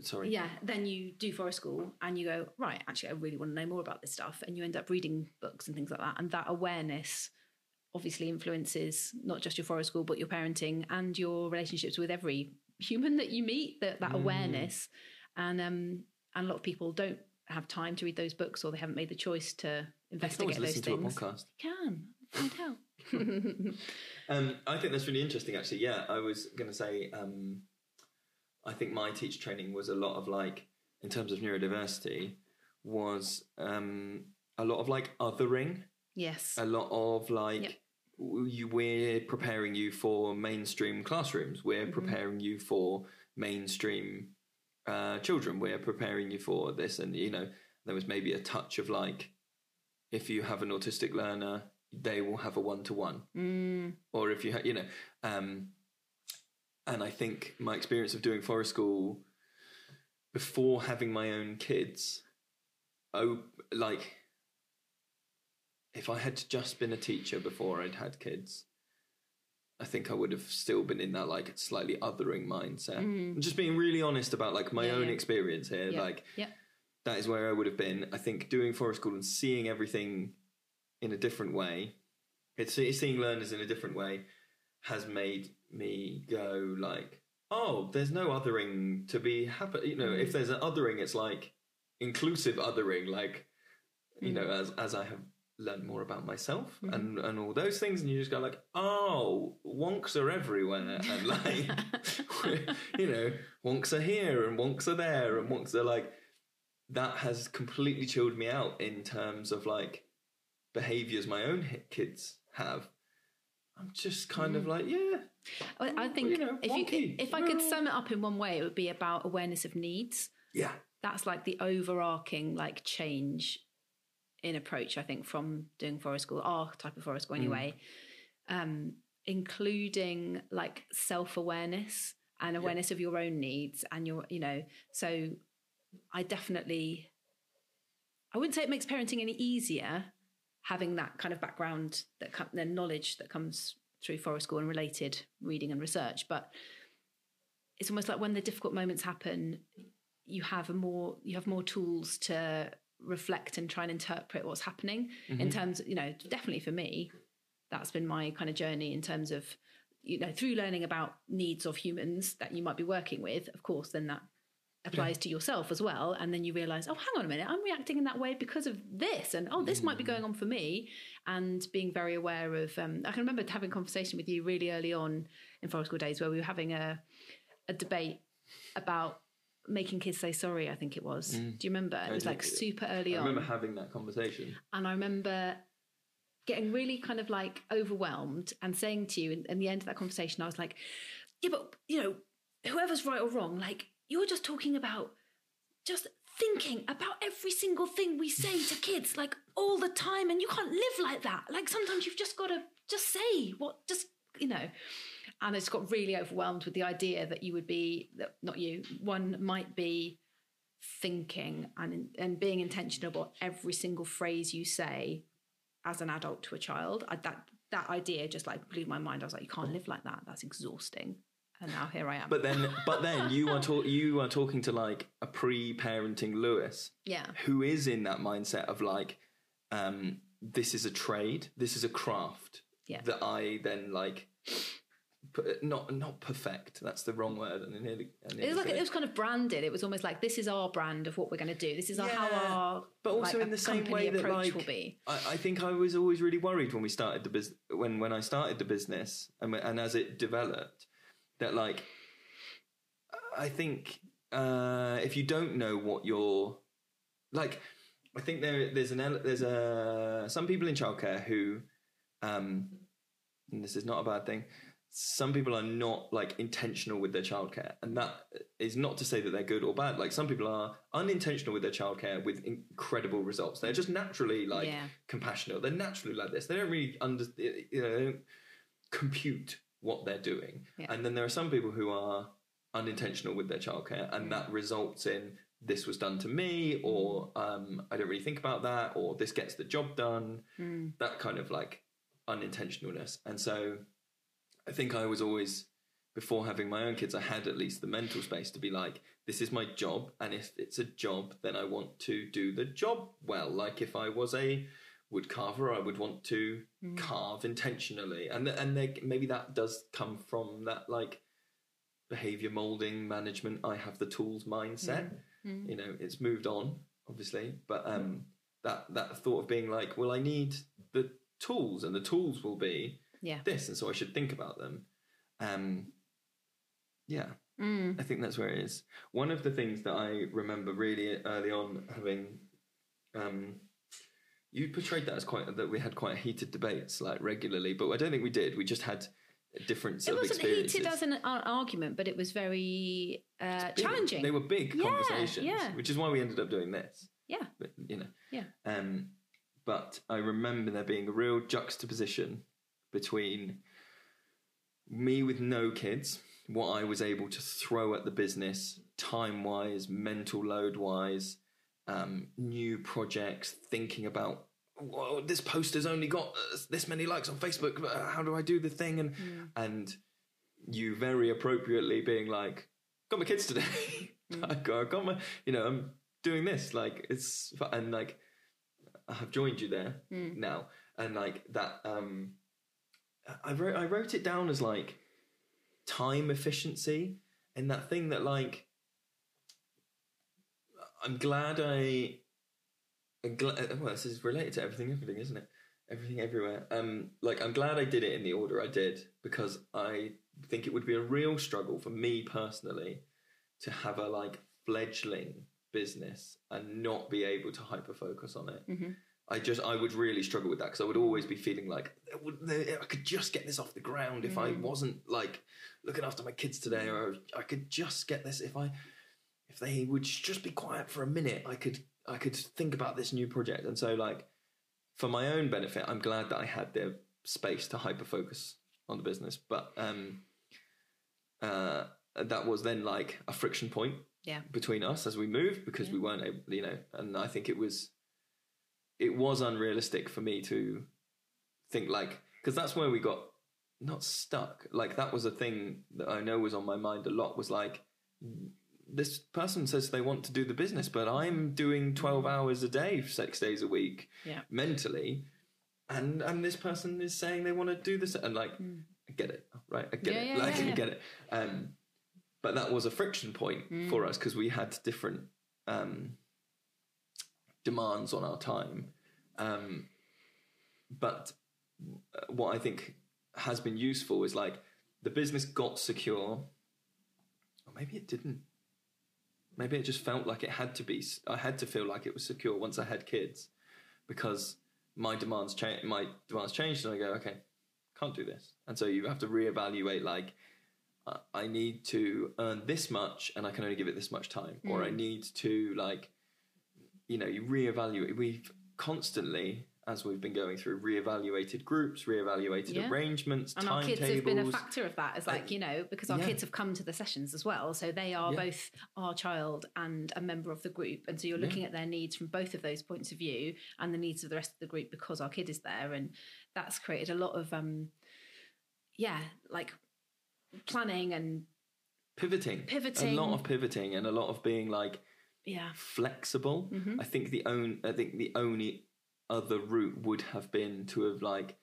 sorry yeah, then you do forest school and you go right. Actually, I really want to know more about this stuff, and you end up reading books and things like that. And that awareness obviously influences not just your forest school, but your parenting and your relationships with every human that you meet. That that awareness, and um, and a lot of people don't have time to read those books, or they haven't made the choice to can investigate those listen to a things. You can find out. Um, I think that's really interesting, actually. Yeah, I was going to say, um, I think my teacher training was a lot of like, in terms of neurodiversity, was um, a lot of like othering, yes. a lot of like, Yep. you, we're preparing you for mainstream classrooms, we're Mm-hmm. preparing you for mainstream uh, children, we're preparing you for this. And, you know, there was maybe a touch of like, if you have an autistic learner, they will have a one to one Mm, or if you ha- you know um and i think my experience of doing forest school before having my own kids oh like if i had just been a teacher before i'd had kids i think i would have still been in that like slightly othering mindset I'm just being really honest about like my Mm. Yeah, own yeah. experience here yeah. like yeah. that is where I would have been. I think doing forest school and seeing everything in a different way, it's, seeing learners in a different way, has made me go like, oh, there's no othering to be happy. You know, if mm. there's an othering, it's like inclusive othering, like you know, mm. as as I have learned more about myself mm-hmm. and and all those things, and you just go like, oh, wonks are everywhere, and like, you know, wonks are here and wonks are there, and wonks are like that has completely chilled me out in terms of like behaviors my own kids have. I'm just kind of like, yeah, I I think you know, if you wonky. if I could sum it up in one way, it would be about awareness of needs. yeah, That's like the overarching like change in approach. I think from doing forest school, our type of forest school anyway, um, including like self awareness and awareness of your own needs and your you know. So I definitely, I wouldn't say it makes parenting any easier having that kind of background that com- the knowledge that comes through forest school and related reading and research. But it's almost like when the difficult moments happen you have a more you have more tools to reflect and try and interpret what's happening. In mm-hmm. terms you know definitely for me that's been my kind of journey in terms of you know through learning about needs of humans that you might be working with of course then that applies to yourself as well and then you realize oh hang on a minute i'm reacting in that way because of this and oh this might be going on for me and being very aware of um, i can remember having a conversation with you really early on in forest school days where we were having a, a debate about making kids say sorry i think it was. Do you remember? It was do. like super early on I on. remember having that conversation. and I remember getting really kind of like overwhelmed and saying to you in, in the end of that conversation, I was like, yeah, but you know, whoever's right or wrong, like you're just talking about just thinking about every single thing we say to kids like all the time and you can't live like that. Like sometimes you've just got to just say what just you know. And I just got really overwhelmed with the idea that you would be that not you one might be thinking and and being intentional about every single phrase you say as an adult to a child. I, that that idea just like blew my mind. I was like you can't live like that. That's exhausting and now here i am But then, but then you are talk, you are talking to like a pre-parenting Lewis yeah who is in that mindset of like, um, this is a trade, this is a craft Yeah. that I then like, not not perfect. That's the wrong word. And nearly, nearly it was like it was kind of branded it was almost like this is our brand of what we're going to do this is our how our but also like, in the same way that approach like will be I, I think I was always really worried when we started the business when when I started the business and and as it developed that like I think uh, if you don't know what you're like I think there there's an there's a some people in childcare who um and this is not a bad thing some people are not like intentional with their childcare. And that is not to say that they're good or bad. Like some people are unintentional with their childcare with incredible results. They're just naturally like Yeah. compassionate. They're naturally like this. They don't really under you know they don't compute what they're doing Yeah. and then there are some people who are unintentional with their childcare and that results in this was done to me or um, i don't really think about that or this gets the job done Hmm. that kind of like unintentionalness. And so I think I was always, before having my own kids, I had at least the mental space to be like, this is my job. And if it's a job, then I want to do the job well. Like if I was a wood carver, I would want to carve intentionally. And, and there, maybe that does come from that like behavior molding management. I have the tools mindset. You know, it's moved on, obviously. But um, that, that thought of being like, well, I need the tools and the tools will be Yeah. this, and so I should think about them. Um, yeah, Mm. I think that's where it is. One of the things that I remember really early on having, um, you portrayed that as quite that we had quite heated debates like regularly, but I don't think we did. We just had different It wasn't heated as an argument, but it was very uh, challenging. They were big Yeah, conversations, yeah. which is why we ended up doing this. yeah, But you know, yeah. Um, but I remember there being a real juxtaposition between me with no kids, what I was able to throw at the business, time wise, mental load wise, um, new projects, thinking about. Well, this post has only got uh, this many likes on Facebook. How do I do the thing? And and you very appropriately being like, "Got my kids today. I got, got my, you know, I'm doing this. Like it's and like I have joined you there now, and like that. um I wrote I wrote it down as like time efficiency and that thing that like I'm glad I. I'm glad, uh, well, this is related to everything, everything, isn't it? Everything, everywhere. Um, like I'm glad I did it in the order I did because I think it would be a real struggle for me personally to have a like fledgling business and not be able to hyper focus on it. Mm-hmm. I just I would really struggle with that because I would always be feeling like would- I could just get this off the ground if I mm. wasn't like looking after my kids today, or I could just get this if I if they would just be quiet for a minute. I could I could think about this new project, and so like for my own benefit, I'm glad that I had the space to hyper focus on the business, but um, uh, that was then like a friction point Yeah. between us as we moved because we weren't able, you know, and I think it was, it was unrealistic for me to think like, because that's where we got not stuck. Like that was a thing that I know was on my mind a lot was like, this person says they want to do the business, but I'm doing 12 hours a day, six days a week Yeah. mentally. And, and this person is saying they want to do this and like, I get it, right? I get Yeah, it. yeah, like, I get it. Um, but that was a friction point Mm. for us because we had different um, demands on our time. Um, but what I think has been useful is like the business got secure, or maybe it didn't. Maybe it just felt like it had to be. I had to feel like it was secure once I had kids, because my demands change. My demands changed, and I go, okay, can't do this, and so you have to reevaluate. Like, I- I need to earn this much, and I can only give it this much time, or I mm. need to like, you know, you reevaluate. We've constantly, as we've been going through, reevaluated groups, reevaluated Yeah. arrangements, And our kids have been a factor of that. It's like, you know, because our yeah. kids have come to the sessions as well. So they are Yeah. both our child and a member of the group. And so you're looking at their needs from both of those points of view and the needs of the rest of the group because our kid is there. And that's created a lot of, um, yeah, like planning and pivoting, Pivoting. a lot of pivoting, and a lot of being like yeah. flexible. Mm-hmm. I think the own I think the only other route would have been to have like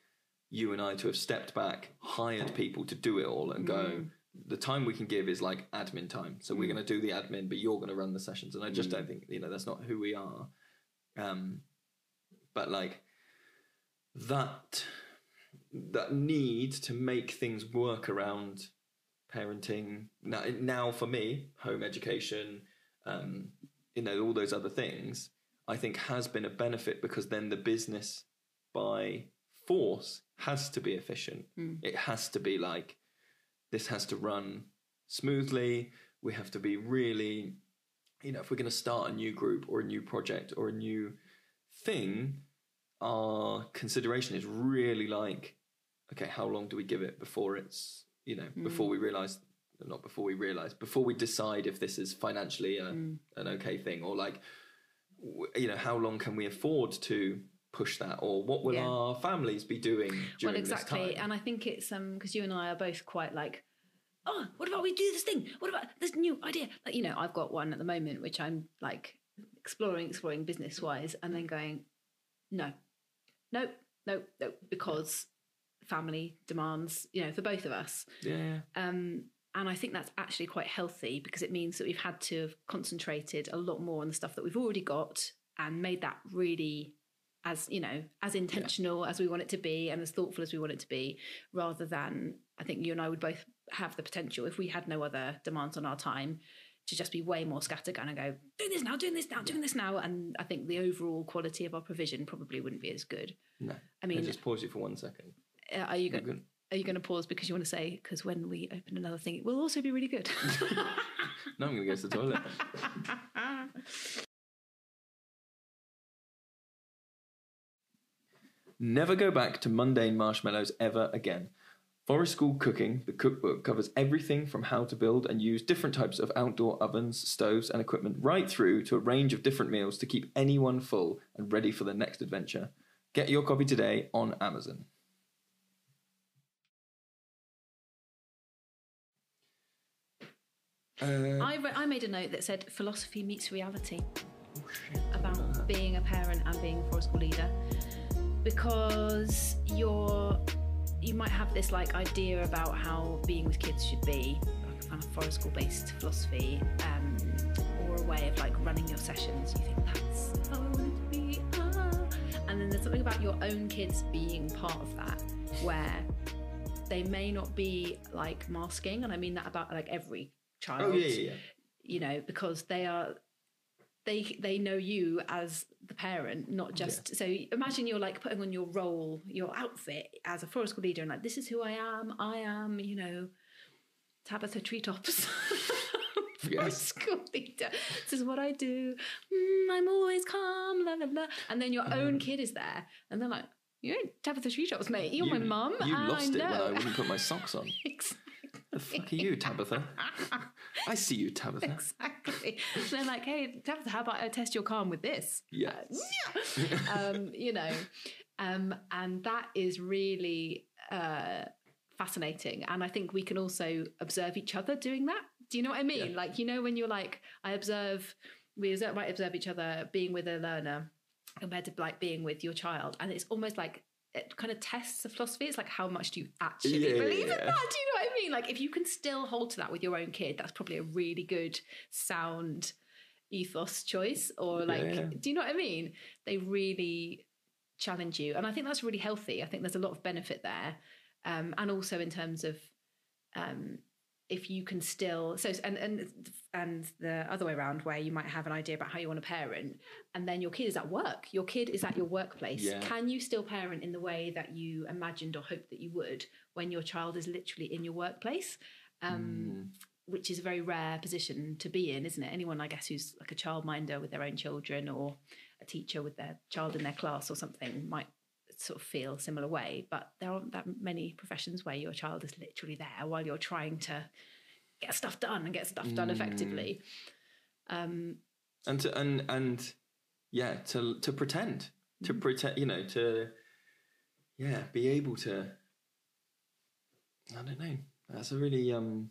you and I to have stepped back, hired people to do it all, and go. Mm. The time we can give is like admin time, so we're going to do the admin, but you're going to run the sessions, and I Mm. just don't think you know that's not who we are. Um, but like that that need to make things work around parenting now, now for me home education um, you know all those other things i think has been a benefit because then the business by force has to be efficient. Hmm. It has to be like this has to run smoothly. We have to be really you know if we're going to start a new group or a new project or a new thing our consideration is really like okay how long do we give it before it's you know hmm. before we realize not before we realize before we decide if this is financially a, hmm. an okay thing or like you know how long can we afford to push that, or what will Yeah. our families be doing during well exactly. and i think it's um because you and i are both quite like oh what about we do this thing? What about this new idea? Like you know i've got one at the moment which i'm like exploring exploring business wise and then going no. No no no because family demands you know for both of us. Yeah, um and I think that's actually quite healthy because it means that we've had to have concentrated a lot more on the stuff that we've already got and made that really as you know as intentional as we want it to be and as thoughtful as we want it to be rather than i think you and i would both have the potential if we had no other demands on our time to just be way more scattergun and go doing this now doing this now doing this now and i think the overall quality of our provision probably wouldn't be as good no. I mean- just pause you for one second. uh, are you going good. Are you going to pause because you want to say because when we open another thing it will also be really good No, I'm going to go to the toilet. Never go back to mundane marshmallows ever again. Forest School Cooking, the cookbook, covers everything from how to build and use different types of outdoor ovens, stoves, and equipment, right through to a range of different meals to keep anyone full and ready for the next adventure. Get your copy today on Amazon. Uh, I, re- I made a note that said philosophy meets reality. About being a parent and being a forest school leader. Because you're you might have this like idea about how being with kids should be like a kind of forest school based philosophy um, or a way of like running your sessions. You think that's how I want it to be. Ah. and then there's something about your own kids being part of that where they may not be like masking. And I mean that about like every child oh, yeah, yeah, yeah. you know because they are they they know you as the parent not just so imagine you're like putting on your role your outfit as a forest school leader and like this is who i am i am you know tabitha treetops forest Yes. school leader this is what i do mm, i'm always calm blah blah blah and then your Uh-huh. own kid is there and they're like you ain't tabitha treetops mate you're my mum You lost i it know when I wouldn't put my socks on. Exactly. The fuck are you, Tabitha? I see you, Tabitha. Exactly. They're like, hey, Tabitha, how about I test your calm with this? Yes. um, you know, um, and that is really uh, fascinating. And I think we can also observe each other doing that. Do you know what I mean? Yeah. Like, you know, when you're like, I observe, we observe, might observe each other being with a learner compared to like being with your child, and it's almost like it kind of tests the philosophy. It's like how much do you actually Yeah, believe in yeah. that? Do you know what I mean? Like if you can still hold to that with your own kid, that's probably a really good sound ethos choice. Or like, do you know what I mean? They really challenge you, and I think that's really healthy. I think there's a lot of benefit there, um, and also in terms of um, if you can still so and and and the other way around where you might have an idea about how you want to parent and then your kid is at work. Your kid is at your workplace. Yeah. can you still parent in the way that you imagined or hoped that you would when your child is literally in your workplace? Um, which is a very rare position to be in isn't it? Anyone i guess who's like a childminder with their own children or a teacher with their child in their class or something might sort of feel similar way but there aren't that many professions where your child is literally there while you're trying to get stuff done and get stuff done effectively. And to and and yeah to to pretend to Mm. pretend you know to yeah be able to i don't know. That's a really um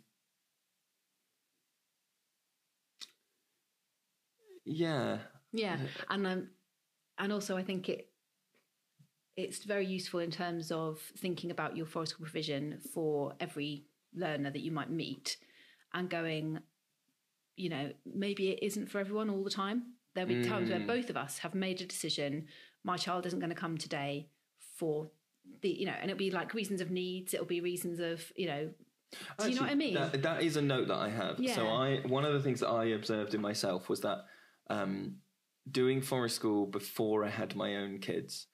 yeah. Yeah and um, and also i think it it's very useful in terms of thinking about your forest school provision for every learner that you might meet and going you know maybe it isn't for everyone all the time. There'll be times where both of us have made a decision my child isn't going to come today for the you know and it'll be like reasons of needs it'll be reasons of you know do you know what i mean? That, that is a note that I have. So I one of the things that I observed in myself was that um, doing forest school before I had my own kids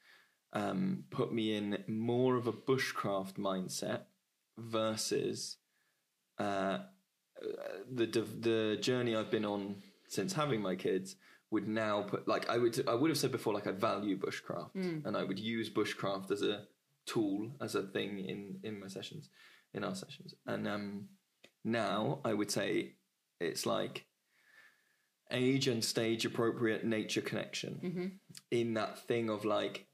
um, put me in more of a bushcraft mindset versus uh, the the journey I've been on since having my kids would now put like I would I would have said before like I value bushcraft and I would use bushcraft as a tool as a thing in in my sessions in our sessions. And um now I would say it's like age and stage appropriate nature connection in that thing of like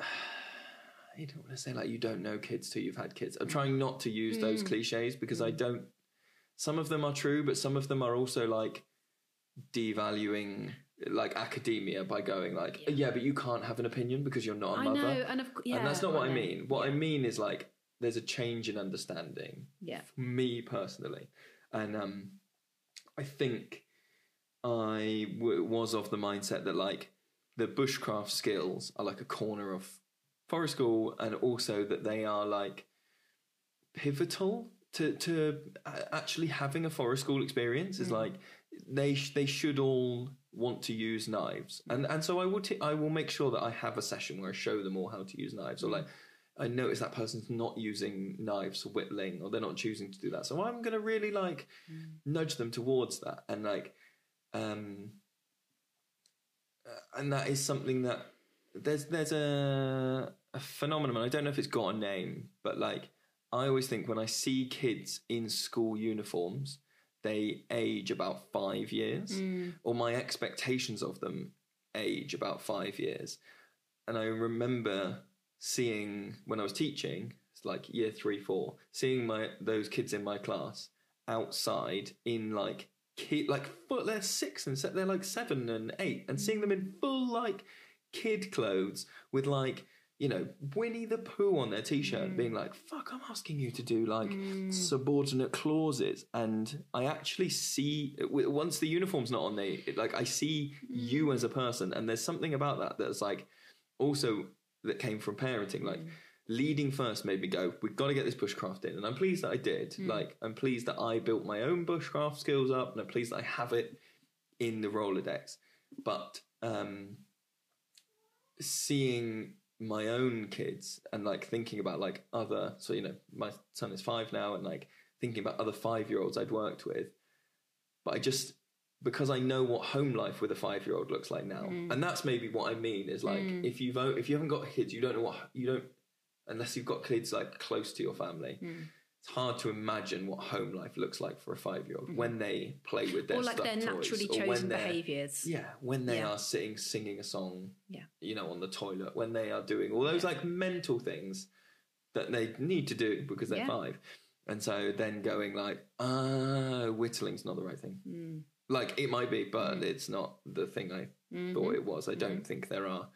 I don't want to say like you don't know kids till you've had kids. I'm trying not to use those cliches because I don't. Some of them are true, but some of them are also like devaluing like academia by going like yeah, but you can't have an opinion because you're not a I mother. know, and of, yeah, and that's not what I know. mean. What I mean is like there's a change in understanding Yeah. for me personally, and um, I think I w- was of the mindset that like the bushcraft skills are like a corner of forest school, and also that they are like pivotal to to actually having a forest school experience. Is like they sh- they should all want to use knives, and and so I will t- I will make sure that I have a session where I show them all how to use knives, or like. I notice that person's not using knives for whittling, or they're not choosing to do that. So I'm going to really like nudge them towards that, and like, um, uh, Uh, and that is something that there's there's a a phenomenon. I don't know if it's got a name, but like I always think when I see kids in school uniforms, they age about five years, mm. or my expectations of them age about five years. And I remember seeing when I was teaching, it's like year three, four, seeing my those kids in my class outside in like kid like full, they're six and se- they're like seven and eight, and seeing them in full like kid clothes with like you know Winnie the Pooh on their t-shirt, and being mm. like, "Fuck, I'm asking you to do like mm. subordinate clauses," and I actually see w- once the uniform's not on, they it, like I see mm. you as a person, and there's something about that that's like also that came from parenting, like. Leading first made me go, we've got to get this bushcraft in. And I'm pleased that I did. Hmm. Like, I'm pleased that I built my own bushcraft skills up, and I'm pleased that I have it in the Rolodex. But um, seeing my own kids and like thinking about like other so you know my son is five now and like thinking about other five year olds I'd worked with but I just because I know what home life with a five year old looks like now hmm. and that's maybe what I mean is like hmm. if you've if you haven't got kids you don't know what you don't unless you've got kids like close to your family it's hard to imagine what home life looks like for a five year old when they play with their Or like their naturally chosen behaviours. yeah, when they Yeah. are sitting singing a song, Yeah. you know, on the toilet, when they are doing all those like mental things that they need to do because they're Yeah. five. And so then going like, ah, whittling's not the right thing. Mm. Like it might be, but it's not the thing I Mm-hmm. thought it was. I don't think there are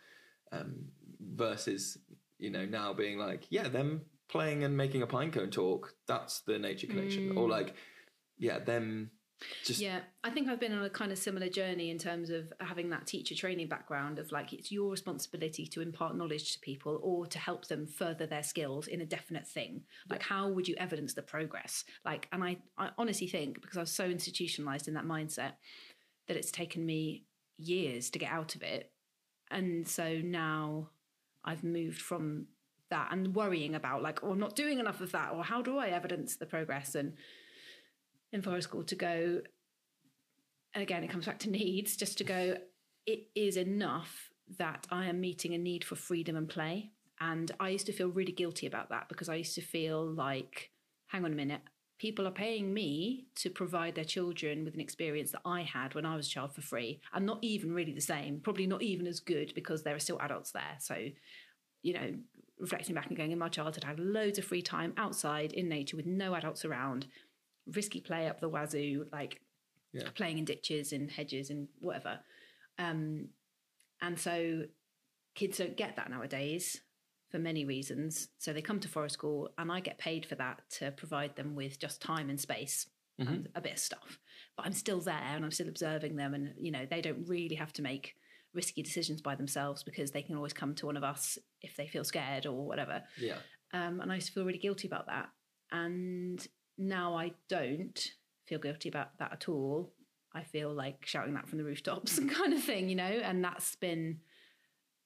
um, versus, you know, now being like, yeah, them playing and making a pinecone talk, that's the nature connection. Or like, yeah, them just Mm. Yeah, I think I've been on a kind of similar journey in terms of having that teacher training background of like it's your responsibility to impart knowledge to people or to help them further their skills in a definite thing. Like how would you evidence the progress? Like and I, I honestly think because I was so institutionalized in that mindset that it's taken me years to get out of it. And so now I've moved from that and worrying about like, oh, I'm not doing enough of that, or how do I evidence the progress? And in forest school to go and again it comes back to needs just to go it is enough that i am meeting a need for freedom and play and i used to feel really guilty about that because i used to feel like hang on a minute people are paying me to provide their children with an experience that i had when i was a child for free and not even really the same probably not even as good because there are still adults there so you know reflecting back and going in my childhood i had loads of free time outside in nature with no adults around risky play up the wazoo, like Yeah. playing in ditches and hedges and whatever. Um, and so kids don't get that nowadays for many reasons. So they come to forest school, and I get paid for that to provide them with just time and space and a bit of stuff. But I'm still there and I'm still observing them, and you know they don't really have to make risky decisions by themselves because they can always come to one of us if they feel scared or whatever. yeah. Um, and I used to feel really guilty about that. And now I don't feel guilty about that at all. I feel like shouting that from the rooftops kind of thing, you know, and that's been,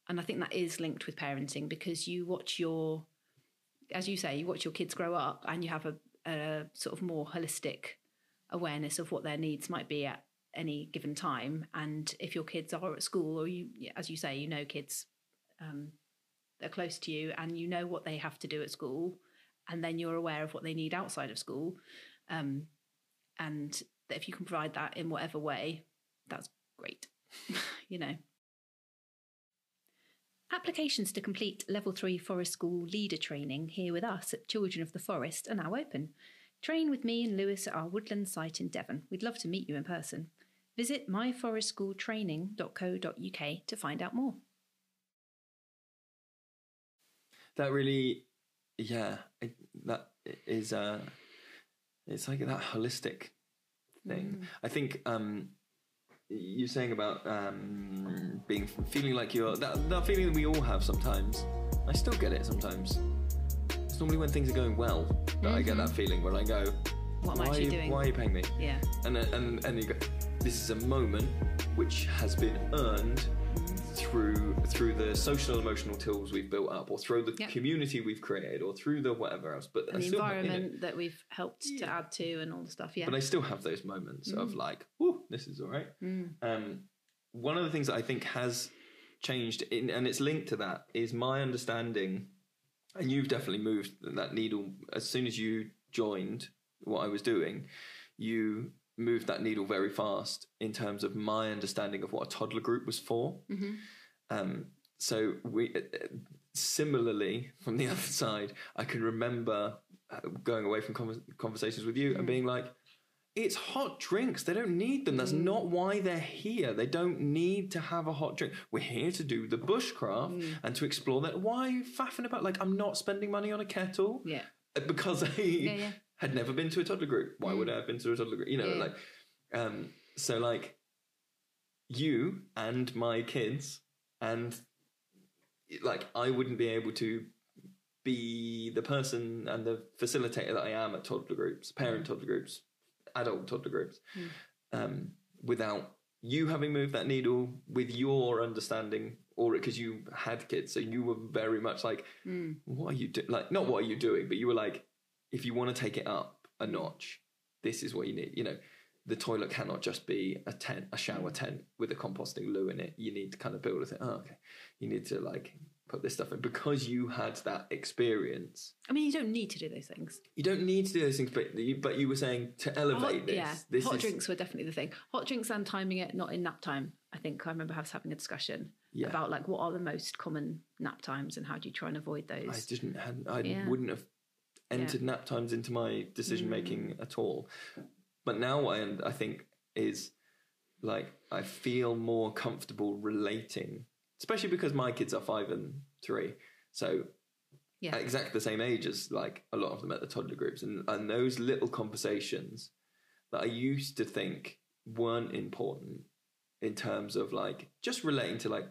and I think that is linked with parenting because you watch your, as you say, you watch your kids grow up and you have a, a sort of more holistic awareness of what their needs might be at any given time. And if your kids are at school or you, as you say, you know, kids um, they're close to you and you know what they have to do at school and then you're aware of what they need outside of school um, and that if you can provide that in whatever way that's great you know Applications to complete Level 3 Forest School leader training here with us at Children of the Forest are now open. Train with me and Lewis at our woodland site in Devon. We'd love to meet you in person. Visit myforestschooltraining.co.uk to find out more. That really, yeah, it, that is uh, it's like that holistic thing. Mm. I think um, you're saying about um, being feeling like you're that, that feeling that we all have sometimes. I still get it sometimes. It's normally when things are going well that I get that feeling when I go, Mm-hmm. What am I why, actually are you- doing? why are you paying me? Yeah. And and and you go, this is a moment which has been earned through through the social emotional tools we've built up, or through the Yep. community we've created, or through the whatever else. But the still have- you know, environment that we've helped to add to and all the stuff. Yeah. but I still have those moments of like, "Whoo, this is all right." Um, one of the things that I think has changed, in, and it's linked to that, is my understanding. And you've definitely moved that needle as soon as you joined what I was doing. You moved that needle very fast in terms of my understanding of what a toddler group was for. Um, so we uh, similarly from the other side, I can remember uh, going away from convers conversations with you and being like, "It's hot drinks. They don't need them. That's not why they're here. They don't need to have a hot drink. We're here to do the bushcraft and to explore that. Why are you faffing about? Like, I'm not spending money on a kettle yeah. Uh, because I yeah. Had never been to a toddler group. Why would I have been to a toddler group? You know, Yeah. like, um, so like, you and my kids, and like, I wouldn't be able to be the person and the facilitator that I am at toddler groups, parent toddler groups, adult toddler groups, um, without you having moved that needle with your understanding or because you had kids so you were very much like mm. what are you doing like not what are you doing but you were like if you want to take it up a notch this is what you need you know the toilet cannot just be a tent a shower mm. tent with a composting loo in it you need to kind of build a thing oh okay you need to like put this stuff in because you had that experience I mean, you don't need to do those things. you don't need to do those things but you, but you were saying to elevate Hot, this yeah, this hot is drinks were definitely the thing. Hot drinks and timing it, not in nap time. I think I remember us having a discussion Yeah. about like what are the most common nap times and how do you try and avoid those. I didn't had I Yeah. wouldn't have entered nap times into my decision making Mm. at all. But now what I I think is like I feel more comfortable relating, especially because my kids are five and three, so yeah, at exactly the same age as like a lot of them at the toddler groups, and and those little conversations that I used to think weren't important in terms of like just relating to like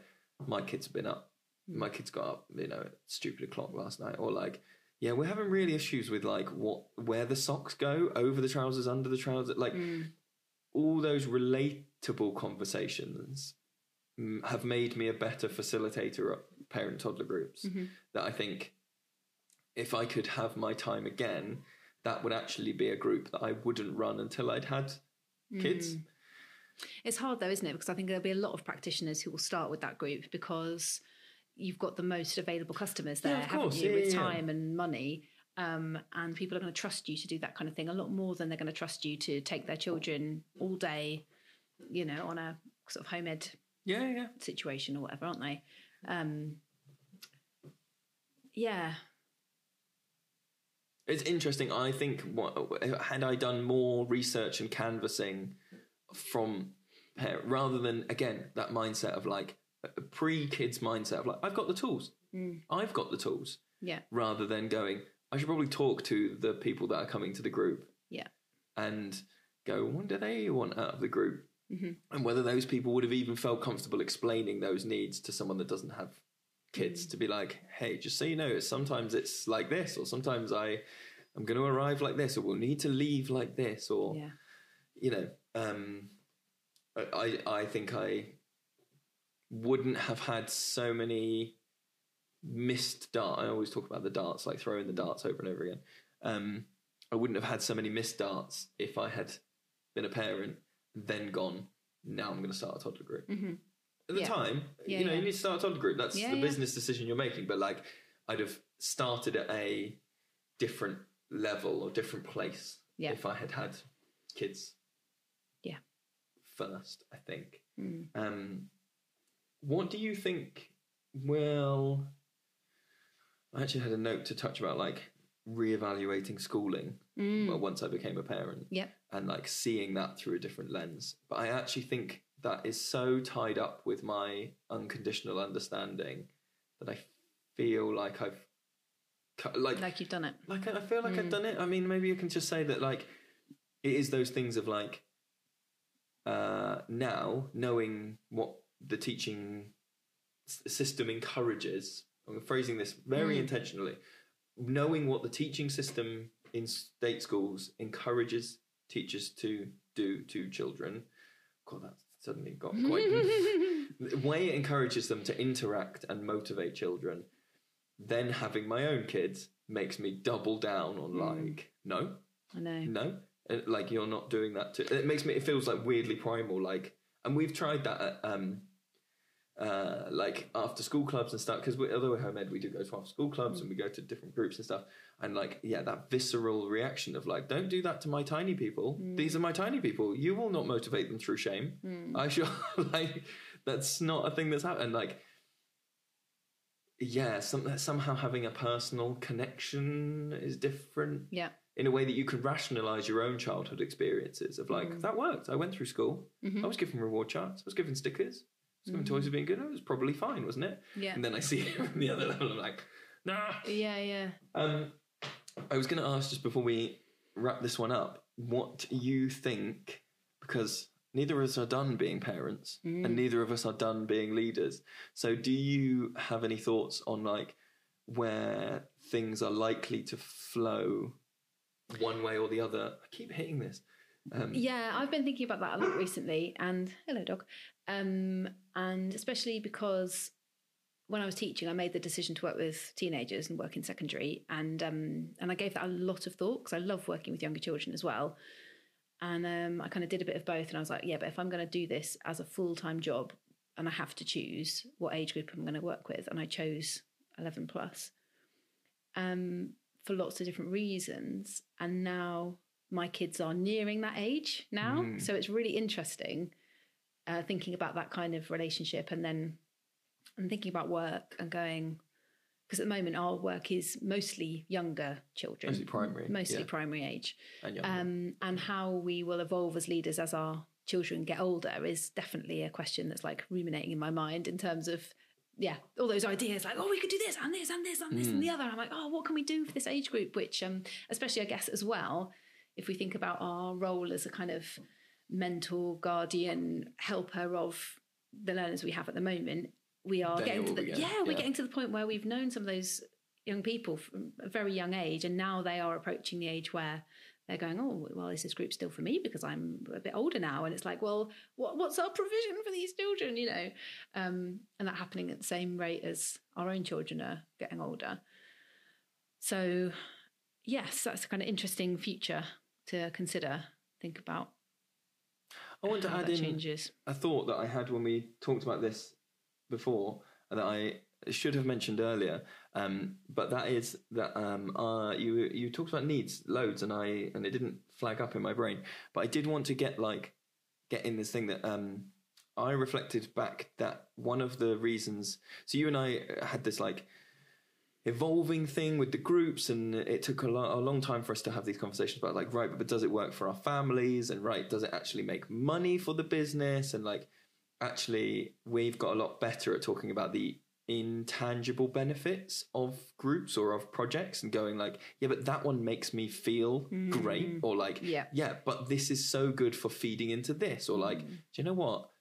my kids have been up, my kids got up, you know, at stupid o'clock last night, or like yeah, we're having really issues with like what where the socks go over the trousers, under the trousers, like all those relatable conversations mm, have made me a better facilitator at parent toddler groups. That I think if I could have my time again, that would actually be a group that I wouldn't run until I'd had kids. It's hard though, isn't it? Because I think there'll be a lot of practitioners who will start with that group because you've got the most available customers there, Yeah, of haven't you, Yeah, with yeah, yeah. time and money. Um, and people are going to trust you to do that kind of thing a lot more than they're going to trust you to take their children all day, you know, on a sort of home ed Yeah, yeah. situation or whatever, aren't they? Um, yeah, It's interesting. I think what had I done more research and canvassing from par- rather than again that mindset of like a pre kids mindset of like I've got the tools, mm. I've got the tools, yeah, rather than going I should probably talk to the people that are coming to the group. Yeah, and go what do they want out of the group, mm-hmm. and whether those people would have even felt comfortable explaining those needs to someone that doesn't have kids mm. to be like, hey, just so you know, sometimes it's like this, or sometimes I I'm going to arrive like this, or we'll need to leave like this, or yeah. you know, um, I I think I wouldn't have had so many missed dart. I always talk about the darts, like throwing the darts over and over again. Um, I wouldn't have had so many missed darts if I had been a parent, then gone. Now I'm going to start a toddler group. At the Mm-hmm. Yeah. time, Yeah, you know, yeah. you need to start a toddler group. That's the business decision you're making. But like, I'd have started at a different level or different place if I had had kids Yeah. first. I think. Mm. Um, what do you think well, I actually had a note to touch about like reevaluating schooling well, once I became a parent Yep. and like seeing that through a different lens. But I actually think that is so tied up with my unconditional understanding that I feel like I've like Like you've done it. like I feel like I've done it. I mean, maybe you can just say that like it is those things of like uh, now knowing what the teaching system encourages. I'm phrasing this very intentionally. Knowing what the teaching system in state schools encourages teachers to do to children. God, that suddenly got quite. the way it encourages them to interact and motivate children then having my own kids makes me double down on like no I know. no like you're not doing that too it makes me it feels like weirdly primal like and we've tried that at um uh like after school clubs and stuff because although we're home ed we do go to after school clubs and we go to different groups and stuff and like yeah that visceral reaction of like don't do that to my tiny people mm. these are my tiny people you will not motivate them through shame mm. i sure like that's not a thing that's happened like yeah, some, somehow having a personal connection is different Yeah. in a way that you can rationalize your own childhood experiences of like mm. that worked. I went through school. Mm-hmm. I was given reward charts. I was given stickers. Given toys hmm. for being good. It was probably fine, wasn't it? Yeah. And then I see it from the other level. I'm like, nah. Yeah, yeah. Um, I was going to ask just before we wrap this one up, what you think, because neither of us are done being parents and hmm. neither of us are done being leaders. So, do you have any thoughts on like where things are likely to flow one way or the other? I keep hitting this. Um, yeah, I've been thinking about that a lot recently, and hello, dog. Um, and especially because when I was teaching, I made the decision to work with teenagers and work in secondary, and um, and I gave that a lot of thought because I love working with younger children as well. And um, I kind of did a bit of both, and I was like, yeah, but if I'm going to do this as a full time job, and I have to choose what age group I'm going to work with, and I chose 11 plus um, for lots of different reasons. And now my kids are nearing that age now. So it's really interesting uh, thinking about that kind of relationship and then and thinking about work and going, because at the moment our work is mostly younger children, Mostly primary, mostly yeah. primary age, And um, and how we will evolve as leaders as our children get older is definitely a question that's like ruminating in my mind in terms of yeah all those ideas like oh we could do this and this and this and this and the other. I'm like oh what can we do for this age group? Which um especially i guess as well if we think about our role as a kind of mentor guardian helper of the learners we have at the moment we are Then getting to the begin, yeah. We're getting to the point where we've known some of those young people from a very young age and now they are approaching the age where they're going oh well is this group still for me? Because i'm a bit older now. And it's like well what, what's our provision for these children? You know? Um, and that happening at the same rate as our own children are getting older. So yes that's a kind of interesting future to consider think about I want to add in changes a thought that I had when we talked about this before that I should have mentioned earlier. Um, but that is that um, uh, you you talked about needs loads, and I and it didn't flag up in my brain. But I did want to get like get in this thing that um, I reflected back that one of the reasons. So you and I had this like evolving thing with the groups and it took a, lo- a long time for us to have these conversations about like right but does it work for our families? And right does it actually make money for the business? And like actually we've got a lot better at talking about the intangible benefits of groups or of projects and going like yeah but that one makes me feel mm. great. Or like Yeah. yeah but this is so good for feeding into this. Or like mm. do you know what?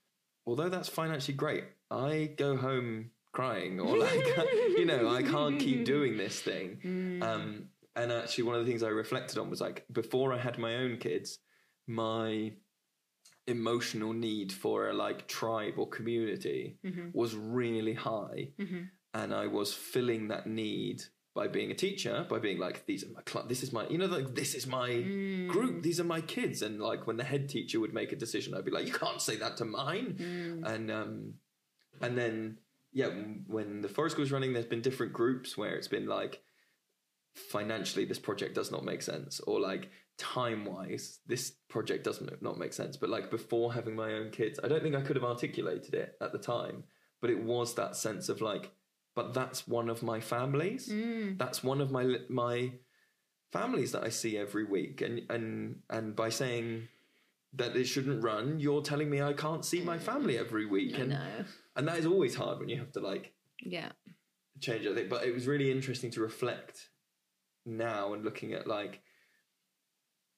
Although that's financially great, I go home crying or like, uh, you know, I can't keep doing this thing. Mm. Um, and actually, one of the things I reflected on was like, before I had my own kids, my emotional need for a like tribe or community mm-hmm. was really high. Mm-hmm. And I was filling that need by being a teacher, by being like, these are my, cl- this is my, you know, like, this is my mm. group, these are my kids. And like, when the head teacher would make a decision, I'd be like, you can't say that to mine. Mm. And, um, and then, yeah, when the forest was running, there's been different groups where it's been like, financially, this project does not make sense, or like time wise, this project doesn't not make sense. But like before having my own kids, I don't think I could have articulated it at the time, but it was that sense of like, but that's one of my families. Mm. That's one of my my families that I see every week, and and and by saying that it shouldn't run, you're telling me I can't see my family every week, and and that is always hard when you have to like Yeah. change it. But it was really interesting to reflect now and looking at like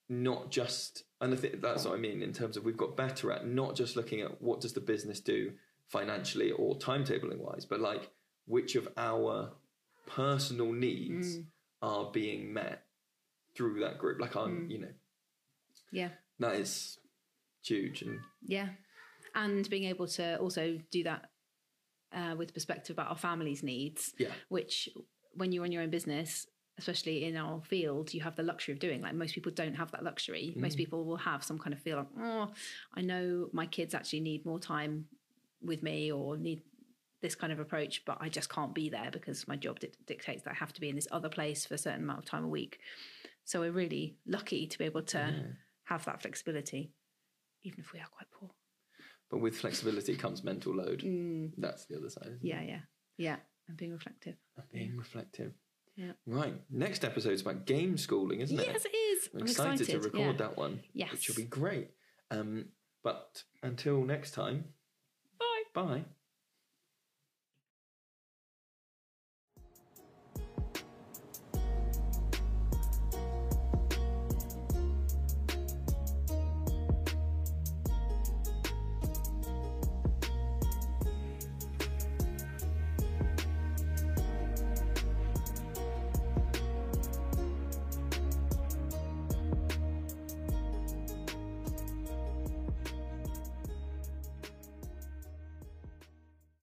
not just and I think that's what I mean in terms of we've got better at not just looking at what does the business do financially or timetabling wise, but like which of our personal needs mm. are being met through that group. Like I'm, mm. you know, Yeah. that is huge and Yeah. And being able to also do that uh, with perspective about our family's needs, yeah. which when you're on your own business, especially in our field, you have the luxury of doing. Like most people don't have that luxury. Most people will have some kind of feel like, oh, I know my kids actually need more time with me or need this kind of approach, but I just can't be there because my job dic- dictates that I have to be in this other place for a certain amount of time a week. So we're really lucky to be able to have that flexibility, even if we are quite poor. But with flexibility comes mental load. That's the other side. Isn't it? Yeah, yeah, yeah. And being reflective. And Being reflective. Yeah. Right. Next episode is about game schooling, isn't it? Yes, it is. I'm I'm excited, to record yeah. that one. Yes. Which will be great. Um, but until next time, Bye. bye.